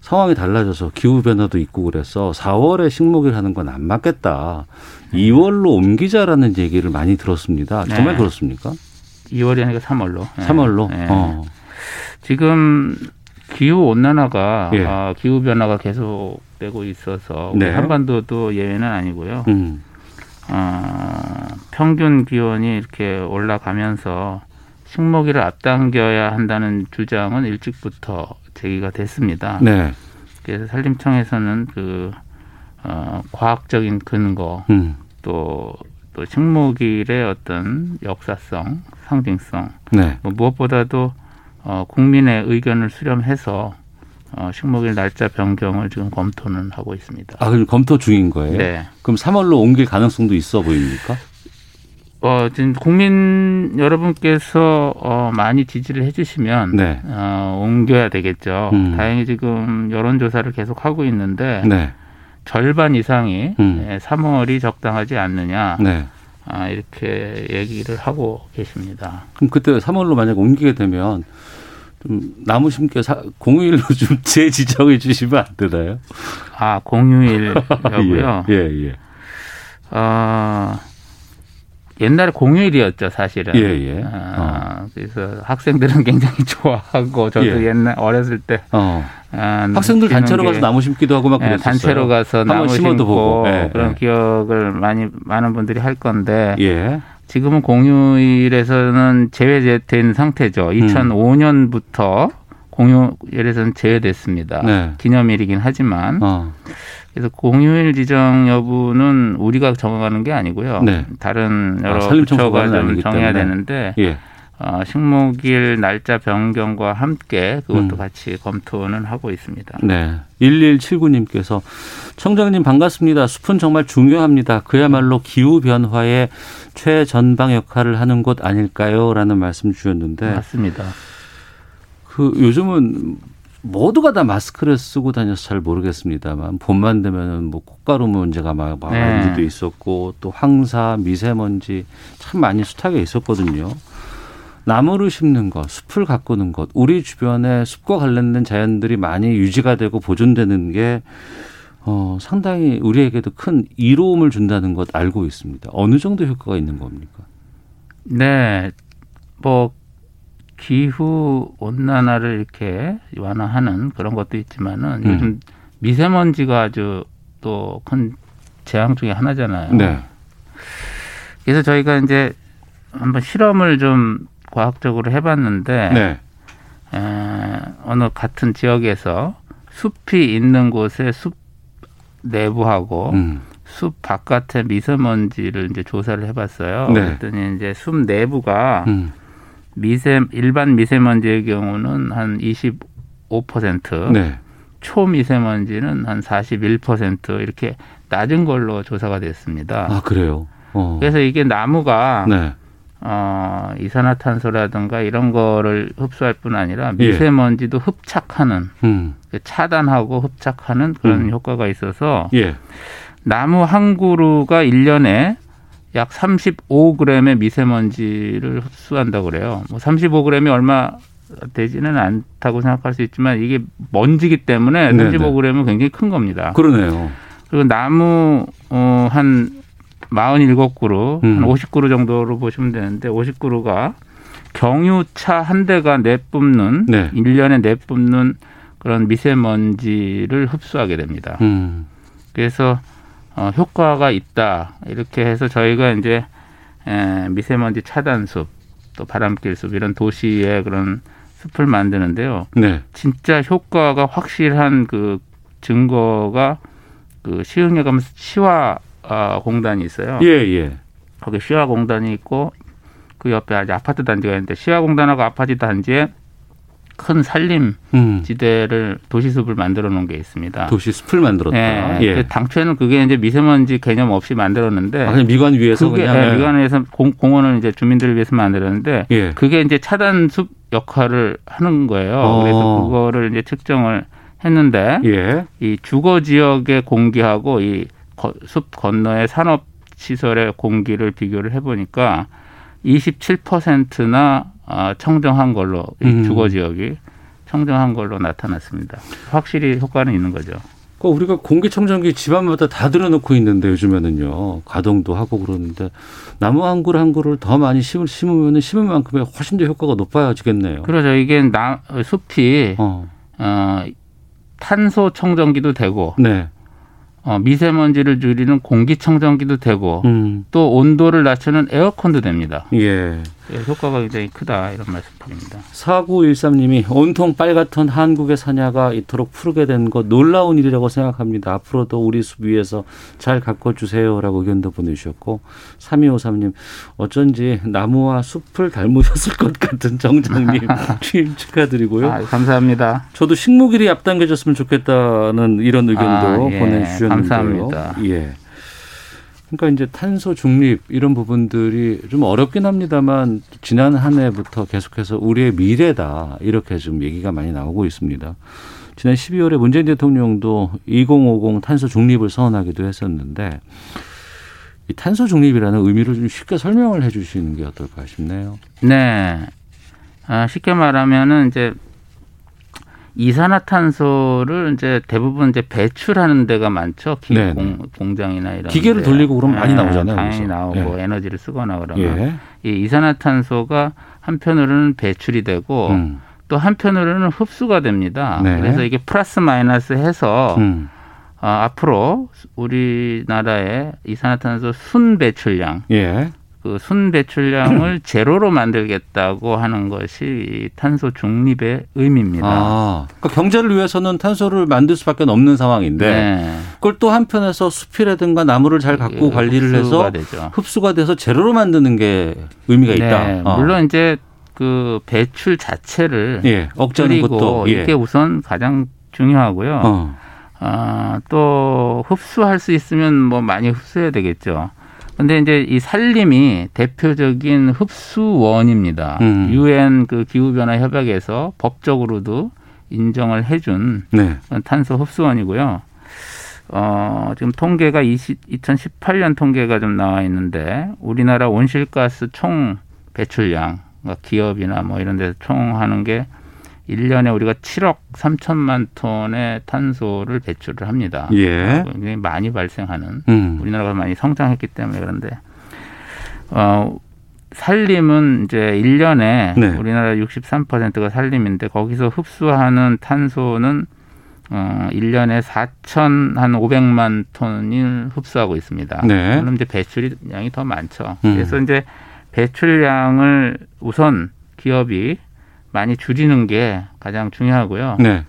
상황이 달라져서 기후 변화도 있고 그래서 4월에 식목일 하는 건 안 맞겠다. 2월로 옮기자라는 얘기를 많이 들었습니다. 네. 정말 그렇습니까? 2월이 아니라 3월로. 3월로. 네. 어. 지금 기후 온난화가 예. 아, 기후 변화가 계속되고 있어서 네. 한반도도 예외는 아니고요. 음. 어, 평균 기온이 이렇게 올라가면서 식목일을 앞당겨야 한다는 주장은 일찍부터 제기가 됐습니다. 네. 그래서 산림청에서는 그 어, 과학적인 근거 음. 또, 또 식목일의 어떤 역사성, 상징성 네. 뭐 무엇보다도 어, 국민의 의견을 수렴해서 어, 식목일 날짜 변경을 지금 검토는 하고 있습니다. 아, 그럼 검토 중인 거예요? 네. 그럼 3월로 옮길 가능성도 있어 보입니까? 어, 지금 국민 여러분께서 어, 많이 지지를 해주시면 네. 어, 옮겨야 되겠죠. 음. 다행히 지금 여론조사를 계속 하고 있는데 네. 절반 이상이 음. 예, 3월이 적당하지 않느냐 네. 아, 이렇게 얘기를 하고 계십니다. 그럼 그때 3월로 만약 옮기게 되면 좀 나무 심기 사, 공휴일로 좀 재지정해 주시면 안 되나요? 아 공휴일이고요. 예, 예, 예. 어, 옛날에 공휴일이었죠, 사실은. 예, 예. 아, 그래서 학생들은 굉장히 좋아하고 저도 예. 옛날 어렸을 때 어. 아, 학생들 쉬는 단체로 게- 가서 나무 심기도 하고 막 예, 그랬었어요. 단체로 가서 나무 심어도 보고. 예, 그런 예. 기억을 많이 많은 분들이 할 건데 예. 지금은 공휴일에서는 제외된 상태죠. 2005년부터 공휴일에서는 제외됐습니다. 네. 기념일이긴 하지만 어. 그래서 공휴일 지정 여부는 우리가 정하는 게 아니고요. 네. 다른 아, 여러 산림청소가 부처가 좀 정해야 때문에. 되는데 예. 어, 식목일 날짜 변경과 함께 그것도 음. 같이 검토는 하고 있습니다. 네. 1179님께서 청장님 반갑습니다. 숲은 정말 중요합니다. 그야말로 기후 변화의 최전방 역할을 하는 곳 아닐까요? 라는 말씀 주셨는데 맞습니다. 그 요즘은 모두가 다 마스크를 쓰고 다녀서 잘 모르겠습니다만 봄만 되면은 뭐 꽃가루 문제가 막 네. 많은 일도 있었고 또 황사, 미세먼지 참 많이 숱하게 있었거든요. 나무를 심는 것, 숲을 가꾸는 것, 우리 주변에 숲과 관련된 자연들이 많이 유지가 되고 보존되는 게 어, 상당히 우리에게도 큰 이로움을 준다는 것 알고 있습니다. 어느 정도 효과가 있는 겁니까? 네, 뭐 기후 온난화를 이렇게 완화하는 그런 것도 있지만은 음. 요즘 미세먼지가 아주 또 큰 재앙 중에 하나잖아요. 네. 그래서 저희가 이제 한번 실험을 좀 과학적으로 해봤는데 네. 에, 어느 같은 지역에서 숲이 있는 곳에 숲 내부하고 음. 숲 바깥의 미세먼지를 이제 조사를 해봤어요. 네. 그랬더니 이제 숲 내부가 음. 미세 일반 미세먼지의 경우는 한 25%, 네. 초미세먼지는 한 41% 이렇게 낮은 걸로 조사가 됐습니다. 아, 그래요. 어. 그래서 이게 나무가 네. 어, 이산화탄소라든가 이런 거를 흡수할 뿐 아니라 예. 미세먼지도 흡착하는 음. 차단하고 흡착하는 그런 음. 효과가 있어서 예. 나무 한 그루가 1년에 약 35g의 미세먼지를 흡수한다고 그래요. 뭐 35g이 얼마 되지는 않다고 생각할 수 있지만 이게 먼지기 때문에 네네. 35g은 굉장히 큰 겁니다. 그러네요. 그리고 나무 어, 한 47 그루, 음. 한 50 그루 정도로 보시면 되는데 50 그루가 경유차 한 대가 내뿜는 네. 일 1년에 내뿜는 그런 미세먼지를 흡수하게 됩니다. 음. 그래서 어, 효과가 있다 이렇게 해서 저희가 이제 에, 미세먼지 차단 숲, 또 바람길 숲 이런 도시의 그런 숲을 만드는데요. 네. 진짜 효과가 확실한 그 증거가 그 시흥에 가면 시화 아, 공단이 있어요. 예, 예. 거기 시화 공단이 있고 그 옆에 아주 아파트 단지가 있는데 시화 공단하고 아파트 단지에 큰 산림 음. 지대를 도시숲을 만들어 놓은 게 있습니다. 도시 숲을 만들었다. 예. 예. 그 당초에는 그게 이제 미세먼지 개념 없이 만들었는데 아, 그냥 미관 위에서 그게 그냥 예, 예. 미관을 위해서 공, 공원을 이제 주민들을 위해서 만들었는데 예. 그게 이제 차단 숲 역할을 하는 거예요. 어. 그래서 그거를 이제 측정을 했는데 예. 이 주거 지역의 공기하고 이 숲 건너의 산업 시설의 공기를 비교를 해보니까 27%나 아, 청정한 걸로 이 음. 주거 지역이 청정한 걸로 나타났습니다. 확실히 효과는 있는 거죠. 그 우리가 공기청정기 집안마다 다 들어놓고 있는데 요즘에는요 가동도 하고 그러는데 나무 한 그루 한 그루를 더 많이 심을 심으면 심은 만큼의 훨씬 더 효과가 높아지겠네요. 그러죠. 이게 나, 숲이 어. 어, 탄소 청정기도 되고 네. 어, 미세먼지를 줄이는 공기청정기도 되고 음. 또 온도를 낮추는 에어컨도 됩니다. 예. 예, 효과가 굉장히 크다 이런 말씀드립니다. 4913님이 온통 빨갛던 한국의 사냐가 이토록 푸르게 된 것 놀라운 일이라고 생각합니다. 앞으로도 우리 숲 위에서 잘 가꿔주세요라고 의견도 보내주셨고 3253님 어쩐지 나무와 숲을 닮으셨을 것 같은 정장님 취임 축하드리고요. 아, 감사합니다. 저도 식목일이 앞당겨졌으면 좋겠다는 이런 의견도 아, 예. 보내주셨는데요. 감사합니다. 예. 그러니까 이제 탄소 중립 이런 부분들이 좀 어렵긴 합니다만 지난 한 해부터 계속해서 우리의 미래다 이렇게 좀 얘기가 많이 나오고 있습니다. 지난 12월에 문재인 대통령도 2050 탄소 중립을 선언하기도 했었는데 이 탄소 중립이라는 의미를 좀 쉽게 설명을 해주시는 게 어떨까 싶네요. 네. 아, 쉽게 말하면은 이제 이산화탄소를 이제 대부분 이제 배출하는 데가 많죠. 기, 네, 공, 공장이나 이런 기계를 데. 돌리고 그러면 많이 네, 나오잖아요, 당연히 그래서. 나오고 예. 에너지를 쓰거나 그러면 예. 이 이산화탄소가 한편으로는 배출이 되고 음. 또 한편으로는 흡수가 됩니다. 네. 그래서 이게 플러스 마이너스 해서 음. 어, 앞으로 우리나라의 이산화탄소 순 배출량, 예. 그 순 배출량을 제로로 만들겠다고 하는 것이 이 탄소 중립의 의미입니다. 아, 그러니까 경제를 위해서는 탄소를 만들 수밖에 없는 상황인데 네. 그걸 또 한편에서 숲이라든가 나무를 잘 갖고 예, 관리를 해서 흡수가 되죠. 흡수가 돼서 제로로 만드는 게 의미가 있다. 네, 어. 물론 이제 그 배출 자체를 예, 억제하는 것도, 예. 이게 우선 가장 중요하고요. 어. 아, 또 흡수할 수 있으면 뭐 많이 흡수해야 되겠죠. 근데 이제 이 산림이 대표적인 흡수원입니다. 음. 유엔 그 기후 변화 협약에서 법적으로도 인정을 해준 네. 탄소 흡수원이고요. 어, 지금 통계가 20, 2018년 통계가 좀 나와 있는데 우리나라 온실가스 총 배출량, 그러니까 기업이나 뭐 이런 데서 총 하는 게 1년에 우리가 7억 3천만 톤의 탄소를 배출을 합니다. 예. 굉장히 많이 발생하는 음. 우리나라가 많이 성장했기 때문에 그런데 어 산림은 이제 1년에 네. 우리나라 63%가 산림인데 거기서 흡수하는 탄소는 어 1년에 4천 한 500만 톤을 흡수하고 있습니다. 네. 그럼 이제 배출량이 더 많죠. 음. 그래서 이제 배출량을 우선 기업이 많이 줄이는 게 가장 중요하고요. 네.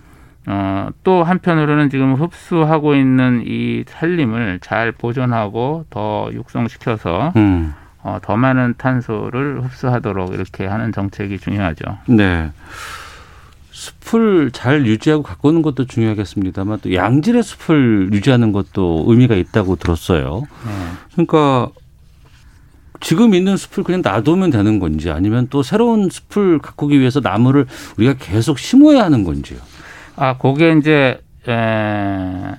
어, 또 한편으로는 지금 흡수하고 있는 이 산림을 잘 보존하고 더 육성시켜서 음. 어, 더 많은 탄소를 흡수하도록 이렇게 하는 정책이 중요하죠. 네. 숲을 잘 유지하고 가꾸는 것도 중요하겠습니다만 또 양질의 숲을 유지하는 것도 의미가 있다고 들었어요. 그러니까 지금 있는 숲을 그냥 놔두면 되는 건지 아니면 또 새로운 숲을 가꾸기 위해서 나무를 우리가 계속 심어야 하는 건지요. 아, 그게 이제 에,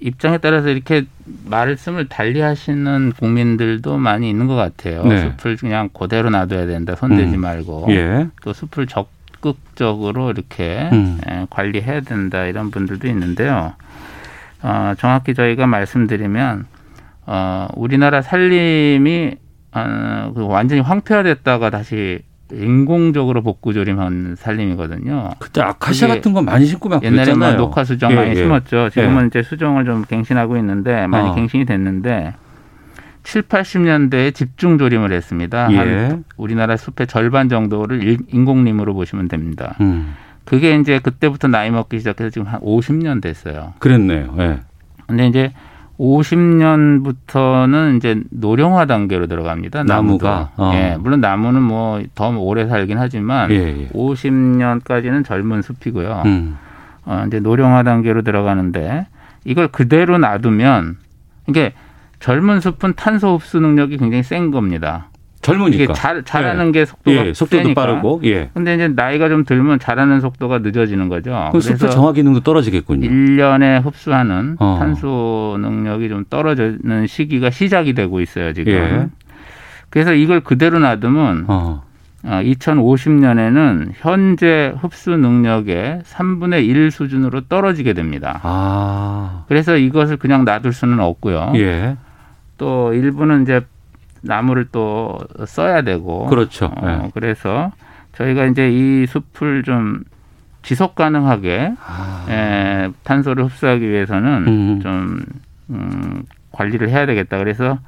입장에 따라서 이렇게 말씀을 달리 하시는 국민들도 많이 있는 것 같아요. 네. 숲을 그냥 그대로 놔둬야 된다. 손대지 음. 말고. 예. 또 숲을 적극적으로 이렇게 음. 에, 관리해야 된다. 이런 분들도 있는데요. 어, 정확히 저희가 말씀드리면 어, 우리나라 산림이 어, 그 완전히 황폐화됐다가 다시 인공적으로 복구조림한 산림이거든요. 그때 아카시아 같은 거 많이 심고 막 옛날에 뭐. 녹화 수정 예, 많이 예. 심었죠. 지금은 예. 이제 수정을 좀 갱신하고 있는데 많이 어. 갱신이 됐는데 7, 80년대에 집중 조림을 했습니다. 예. 한 우리나라 숲의 절반 정도를 일- 인공림으로 보시면 됩니다. 음. 그게 이제 그때부터 나이 먹기 시작해서 지금 한 50년 됐어요. 그랬네요. 예. 근데 이제 50년부터는 이제 노령화 단계로 들어갑니다. 나무가? 어. 예, 물론 나무는 뭐 더 오래 살긴 하지만 예, 예. 50년까지는 젊은 숲이고요. 음. 어, 이제 노령화 단계로 들어가는데 이걸 그대로 놔두면 이게 젊은 숲은 탄소 흡수 능력이 굉장히 센 겁니다. 젊으니까. 이게 잘 자라는 예. 게 속도가 예, 속도도 세니까. 빠르고. 예. 근데 이제 나이가 좀 들면 자라는 속도가 늦어지는 거죠. 그럼 숲의 정화 기능도 떨어지겠군요. 1년에 흡수하는 어. 탄소 능력이 좀 떨어지는 시기가 시작이 되고 있어요, 지금. 예. 그래서 이걸 그대로 놔두면 어. 2050년에는 현재 흡수 능력의 3분의 1 수준으로 떨어지게 됩니다. 아. 그래서 이것을 그냥 놔둘 수는 없고요. 예. 또 일부는 이제 나무를 또 써야 되고. 그렇죠. 어, 예. 그래서 저희가 이제 이 숲을 좀 지속 가능하게 에, 탄소를 흡수하기 위해서는 아. 음. 좀 음, 관리를 해야 되겠다. 그래서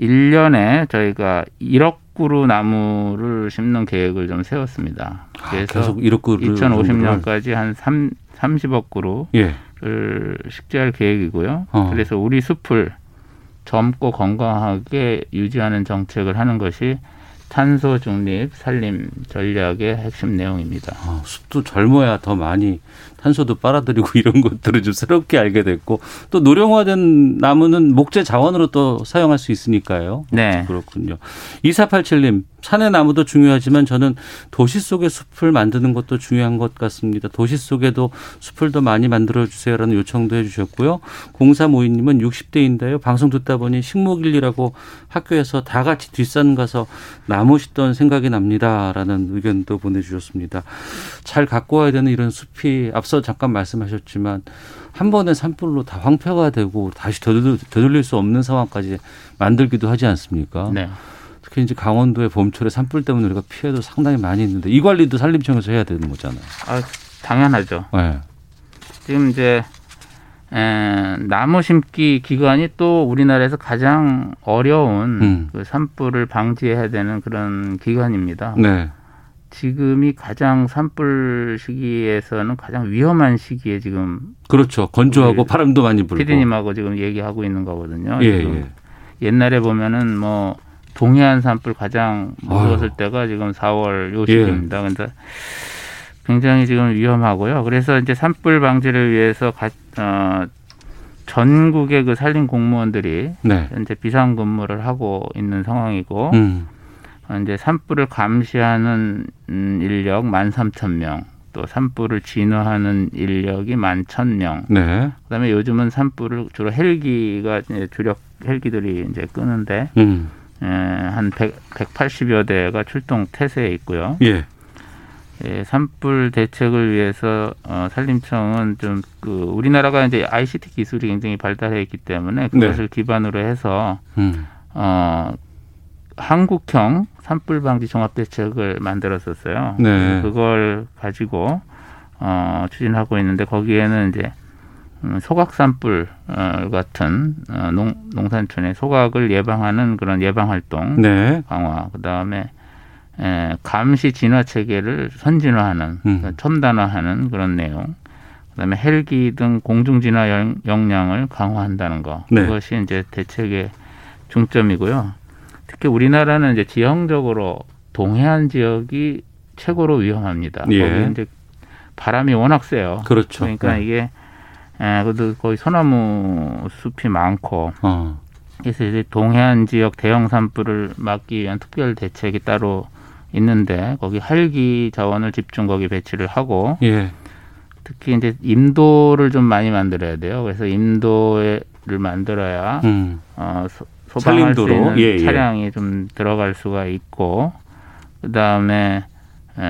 1년에 저희가 1억 그루 나무를 심는 계획을 좀 세웠습니다. 그래서 아, 계속 1억 그루를 2050년까지 한 3, 30억 그루를 예. 식재할 계획이고요. 어. 그래서 우리 숲을 젊고 건강하게 유지하는 정책을 하는 것이 탄소 중립 산림 전략의 핵심 내용입니다. 아, 숲도 젊어야 더 많이 탄소도 빨아들이고 이런 것들을 좀 새롭게 알게 됐고 또 노령화된 나무는 목재 자원으로 또 사용할 수 있으니까요. 네. 그렇군요. 2487님 산의 나무도 중요하지만 저는 도시 속의 숲을 만드는 것도 중요한 것 같습니다. 도시 속에도 숲을 더 많이 만들어 주세요라는 요청도 해주셨고요. 공사모이님은 60대인데요. 방송 듣다 보니 식목일이라고 학교에서 다 같이 뒷산 가서 나무 심던 생각이 납니다라는 의견도 보내주셨습니다. 잘 갖고 와야 되는 이런 숲이 앞서 잠깐 말씀하셨지만 한 번에 산불로 다 황폐가 되고 다시 되돌릴 수 없는 상황까지 만들기도 하지 않습니까? 네. 특히 이제 강원도의 봄철에 산불 때문에 우리가 피해도 상당히 많이 있는데 이 관리도 산림청에서 해야 되는 거잖아요. 아, 당연하죠. 네. 지금 이제 에, 나무 심기 기간이 또 우리나라에서 가장 어려운 음. 그 산불을 방지해야 되는 그런 기간입니다. 네. 지금이 가장 산불 시기에서는 가장 위험한 시기에 지금 그렇죠. 건조하고 바람도 많이 불고. 피디님하고 지금 얘기하고 있는 거거든요. 예, 예. 옛날에 보면은 뭐 동해안 산불 가장 무서웠을. 때가 지금 4월 요 시기입니다. 근데 굉장히 지금 위험하고요. 그래서 이제 산불 방지를 위해서 가, 어, 전국의 그 산림 공무원들이 네. 현재 비상 근무를 하고 있는 상황이고 음. 어, 이제 산불을 감시하는 음, 인력 13,000명, 또 산불을 진화하는 인력이 11,000명. 네. 그다음에 요즘은 산불을 주로 헬기가 주력 헬기들이 이제 끄는데 음. 에, 한 100, 180여 대가 출동 태세에 있고요. 예. 예, 산불 대책을 위해서 어, 산림청은 좀 그 우리나라가 이제 ICT 기술이 굉장히 발달해 있기 때문에 그것을 기반으로 해서 음. 어, 한국형 산불 방지 종합 대책을 만들었었어요. 네. 그걸 가지고 어, 추진하고 있는데 거기에는 이제 음, 소각 산불 어, 같은 어, 농, 농산촌의 소각을 예방하는 그런 예방 활동 네. 강화, 그 다음에 에, 감시 진화 체계를 선진화하는 음. 그러니까 첨단화하는 그런 내용. 그다음에 헬기 등 공중 진화 영- 역량을 강화한다는 거. 네. 그것이 이제 대책의 중점이고요. 특히 우리나라는 이제 지형적으로 동해안 지역이 최고로 위험합니다. 예. 거기 이제 바람이 워낙 세요. 그렇죠. 그러니까 네. 이게 에, 그래도 거기 소나무 숲이 많고 어. 그래서 이제 동해안 지역 대형 산불을 막기 위한 특별 대책이 따로 있는데 거기 헬기 자원을 집중 거기 배치를 하고 예. 특히 이제 임도를 좀 많이 만들어야 돼요. 그래서 임도를 만들어야 음. 어, 소, 소방할 수? 있는 예, 예. 차량이 좀 들어갈 수가 있고 그 다음에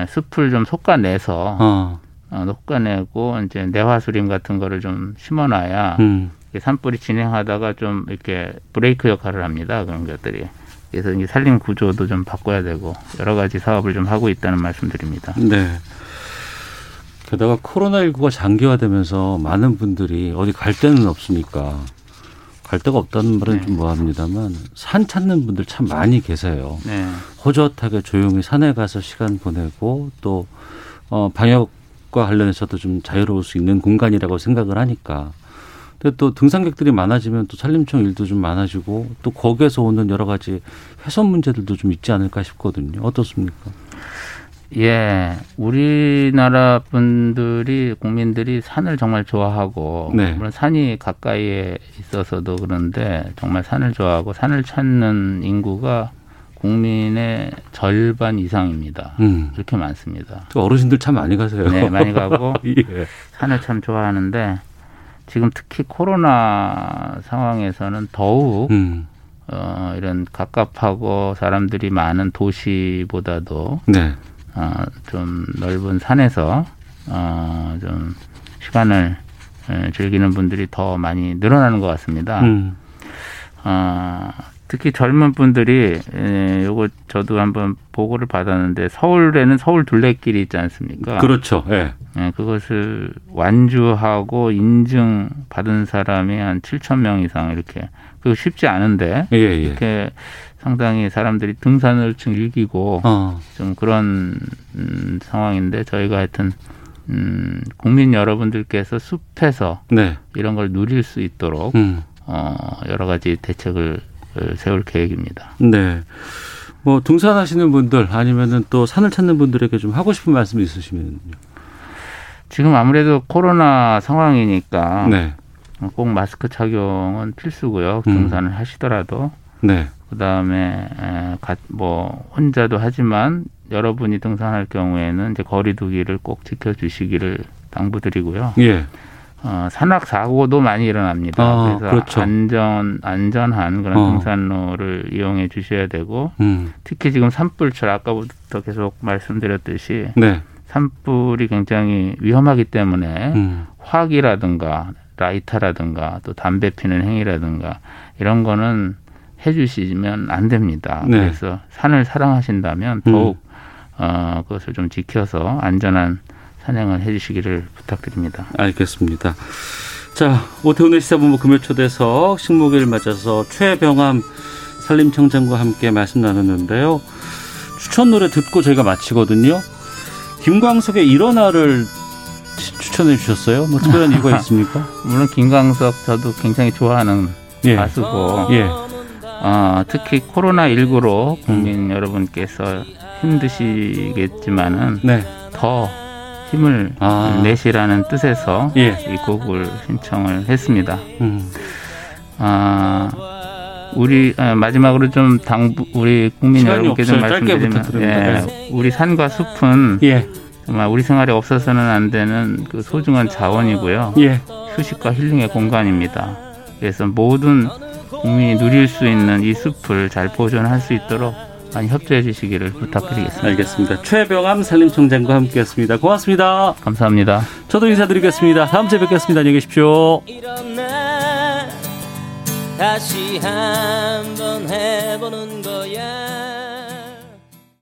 숲을 좀 솎아내서 어. 어, 솎아내고 이제 내화수림 같은 거를 좀 심어놔야 음. 산불이 진행하다가 좀 이렇게 브레이크 역할을 합니다. 그런 것들이. 그래서 이제 산림 구조도 좀 바꿔야 되고 여러 가지 사업을 좀 하고 있다는 말씀드립니다. 네. 게다가 코로나19가 장기화되면서 많은 분들이 어디 갈 데는 없으니까 갈 데가 없다는 말은 좀 뭐합니다만 산 찾는 분들 참 많이 계세요. 네. 호젓하게 조용히 산에 가서 시간 보내고 또 어, 방역 과 관련해서도 좀 자유로울 수 있는 공간이라고 생각을 하니까. 근데 또 등산객들이 많아지면 또 산림청 일도 좀 많아지고 또 거기에서 오는 여러 가지 훼손 문제들도 좀 있지 않을까 싶거든요. 어떻습니까? 예, 우리나라 분들이 국민들이 산을 정말 좋아하고 네. 물론 산이 가까이에 있어서도 그런데 정말 산을 좋아하고 산을 찾는 인구가 국민의 절반 이상입니다. 음. 그렇게 많습니다. 또 어르신들 참 많이 가세요. 네, 많이 가고 예. 산을 참 좋아하는데 지금 특히 코로나 상황에서는 더욱 음. 어, 이런 갑갑하고 사람들이 많은 도시보다도 네. 어, 좀 넓은 산에서 어, 좀 시간을 에, 즐기는 분들이 더 많이 늘어나는 것 같습니다. 음. 어, 특히 젊은 분들이 에, 요거 저도 한번 보고를 받았는데 서울에는 서울 둘레길이 있지 않습니까? 그렇죠. 예. 예, 그것을 완주하고 인증 받은 사람이 한 7천 명 이상 이렇게 그거 쉽지 않은데 예, 예. 이렇게 상당히 사람들이 등산을 즐기고 어. 좀 그런 음, 상황인데 저희가 하여튼 음, 국민 여러분들께서 숲에서 네. 이런 걸 누릴 수 있도록 음. 어, 여러 가지 대책을 어, 세울 계획입니다. 네. 뭐 등산하시는 분들 아니면은 또 산을 찾는 분들에게 좀 하고 싶은 말씀 있으시면요. 지금 아무래도 코로나 상황이니까 네. 꼭 마스크 착용은 필수고요. 음. 등산을 하시더라도 네. 그다음에 뭐 혼자도 하지만 여러분이 등산할 경우에는 이제 거리두기를 꼭 지켜주시기를 당부드리고요. 예. 어, 산악 사고도 많이 일어납니다. 아, 그래서 그렇죠. 안전 안전한 그런 어. 등산로를 이용해 주셔야 되고 음. 특히 지금 산불철 아까부터 계속 말씀드렸듯이 네. 산불이 굉장히 위험하기 때문에 음. 화기라든가 라이터라든가 또 담배 피는 행위라든가 이런 거는 해주시면 안 됩니다. 네. 그래서 산을 사랑하신다면 음. 더욱 어, 그것을 좀 지켜서 안전한 산행을 해주시기를 부탁드립니다. 알겠습니다. 자, 오태훈의 시사본부 금요 초대석 식목일 맞아서 최병암 산림청장과 함께 말씀 나눴는데요. 추천 노래 듣고 저희가 마치거든요. 김광석의 일어나를 치- 추천해 주셨어요. 뭐 특별한 이유가 있습니까? 물론 김광석 저도 굉장히 좋아하는 예. 가수고 예. 어, 특히 코로나 19로 국민 여러분께서 힘드시겠지만은 네. 더 힘을 아. 내시라는 뜻에서 예. 이 곡을 신청을 했습니다. 음. 아, 우리 아, 마지막으로 좀 당부 우리 국민 여러분께 좀 말씀드리면. 예, 우리 산과 숲은 예. 정말 우리 생활에 없어서는 안 되는 그 소중한 자원이고요. 예. 휴식과 힐링의 공간입니다. 그래서 모든 국민이 누릴 수 있는 이 숲을 잘 보존할 수 있도록 많이 협조해 주시기를 부탁드리겠습니다. 알겠습니다. 최병암 산림청장과 함께했습니다. 고맙습니다. 감사합니다. 저도 인사드리겠습니다. 다음 주에 뵙겠습니다. 안녕히 계십시오. 다시 한번 해보는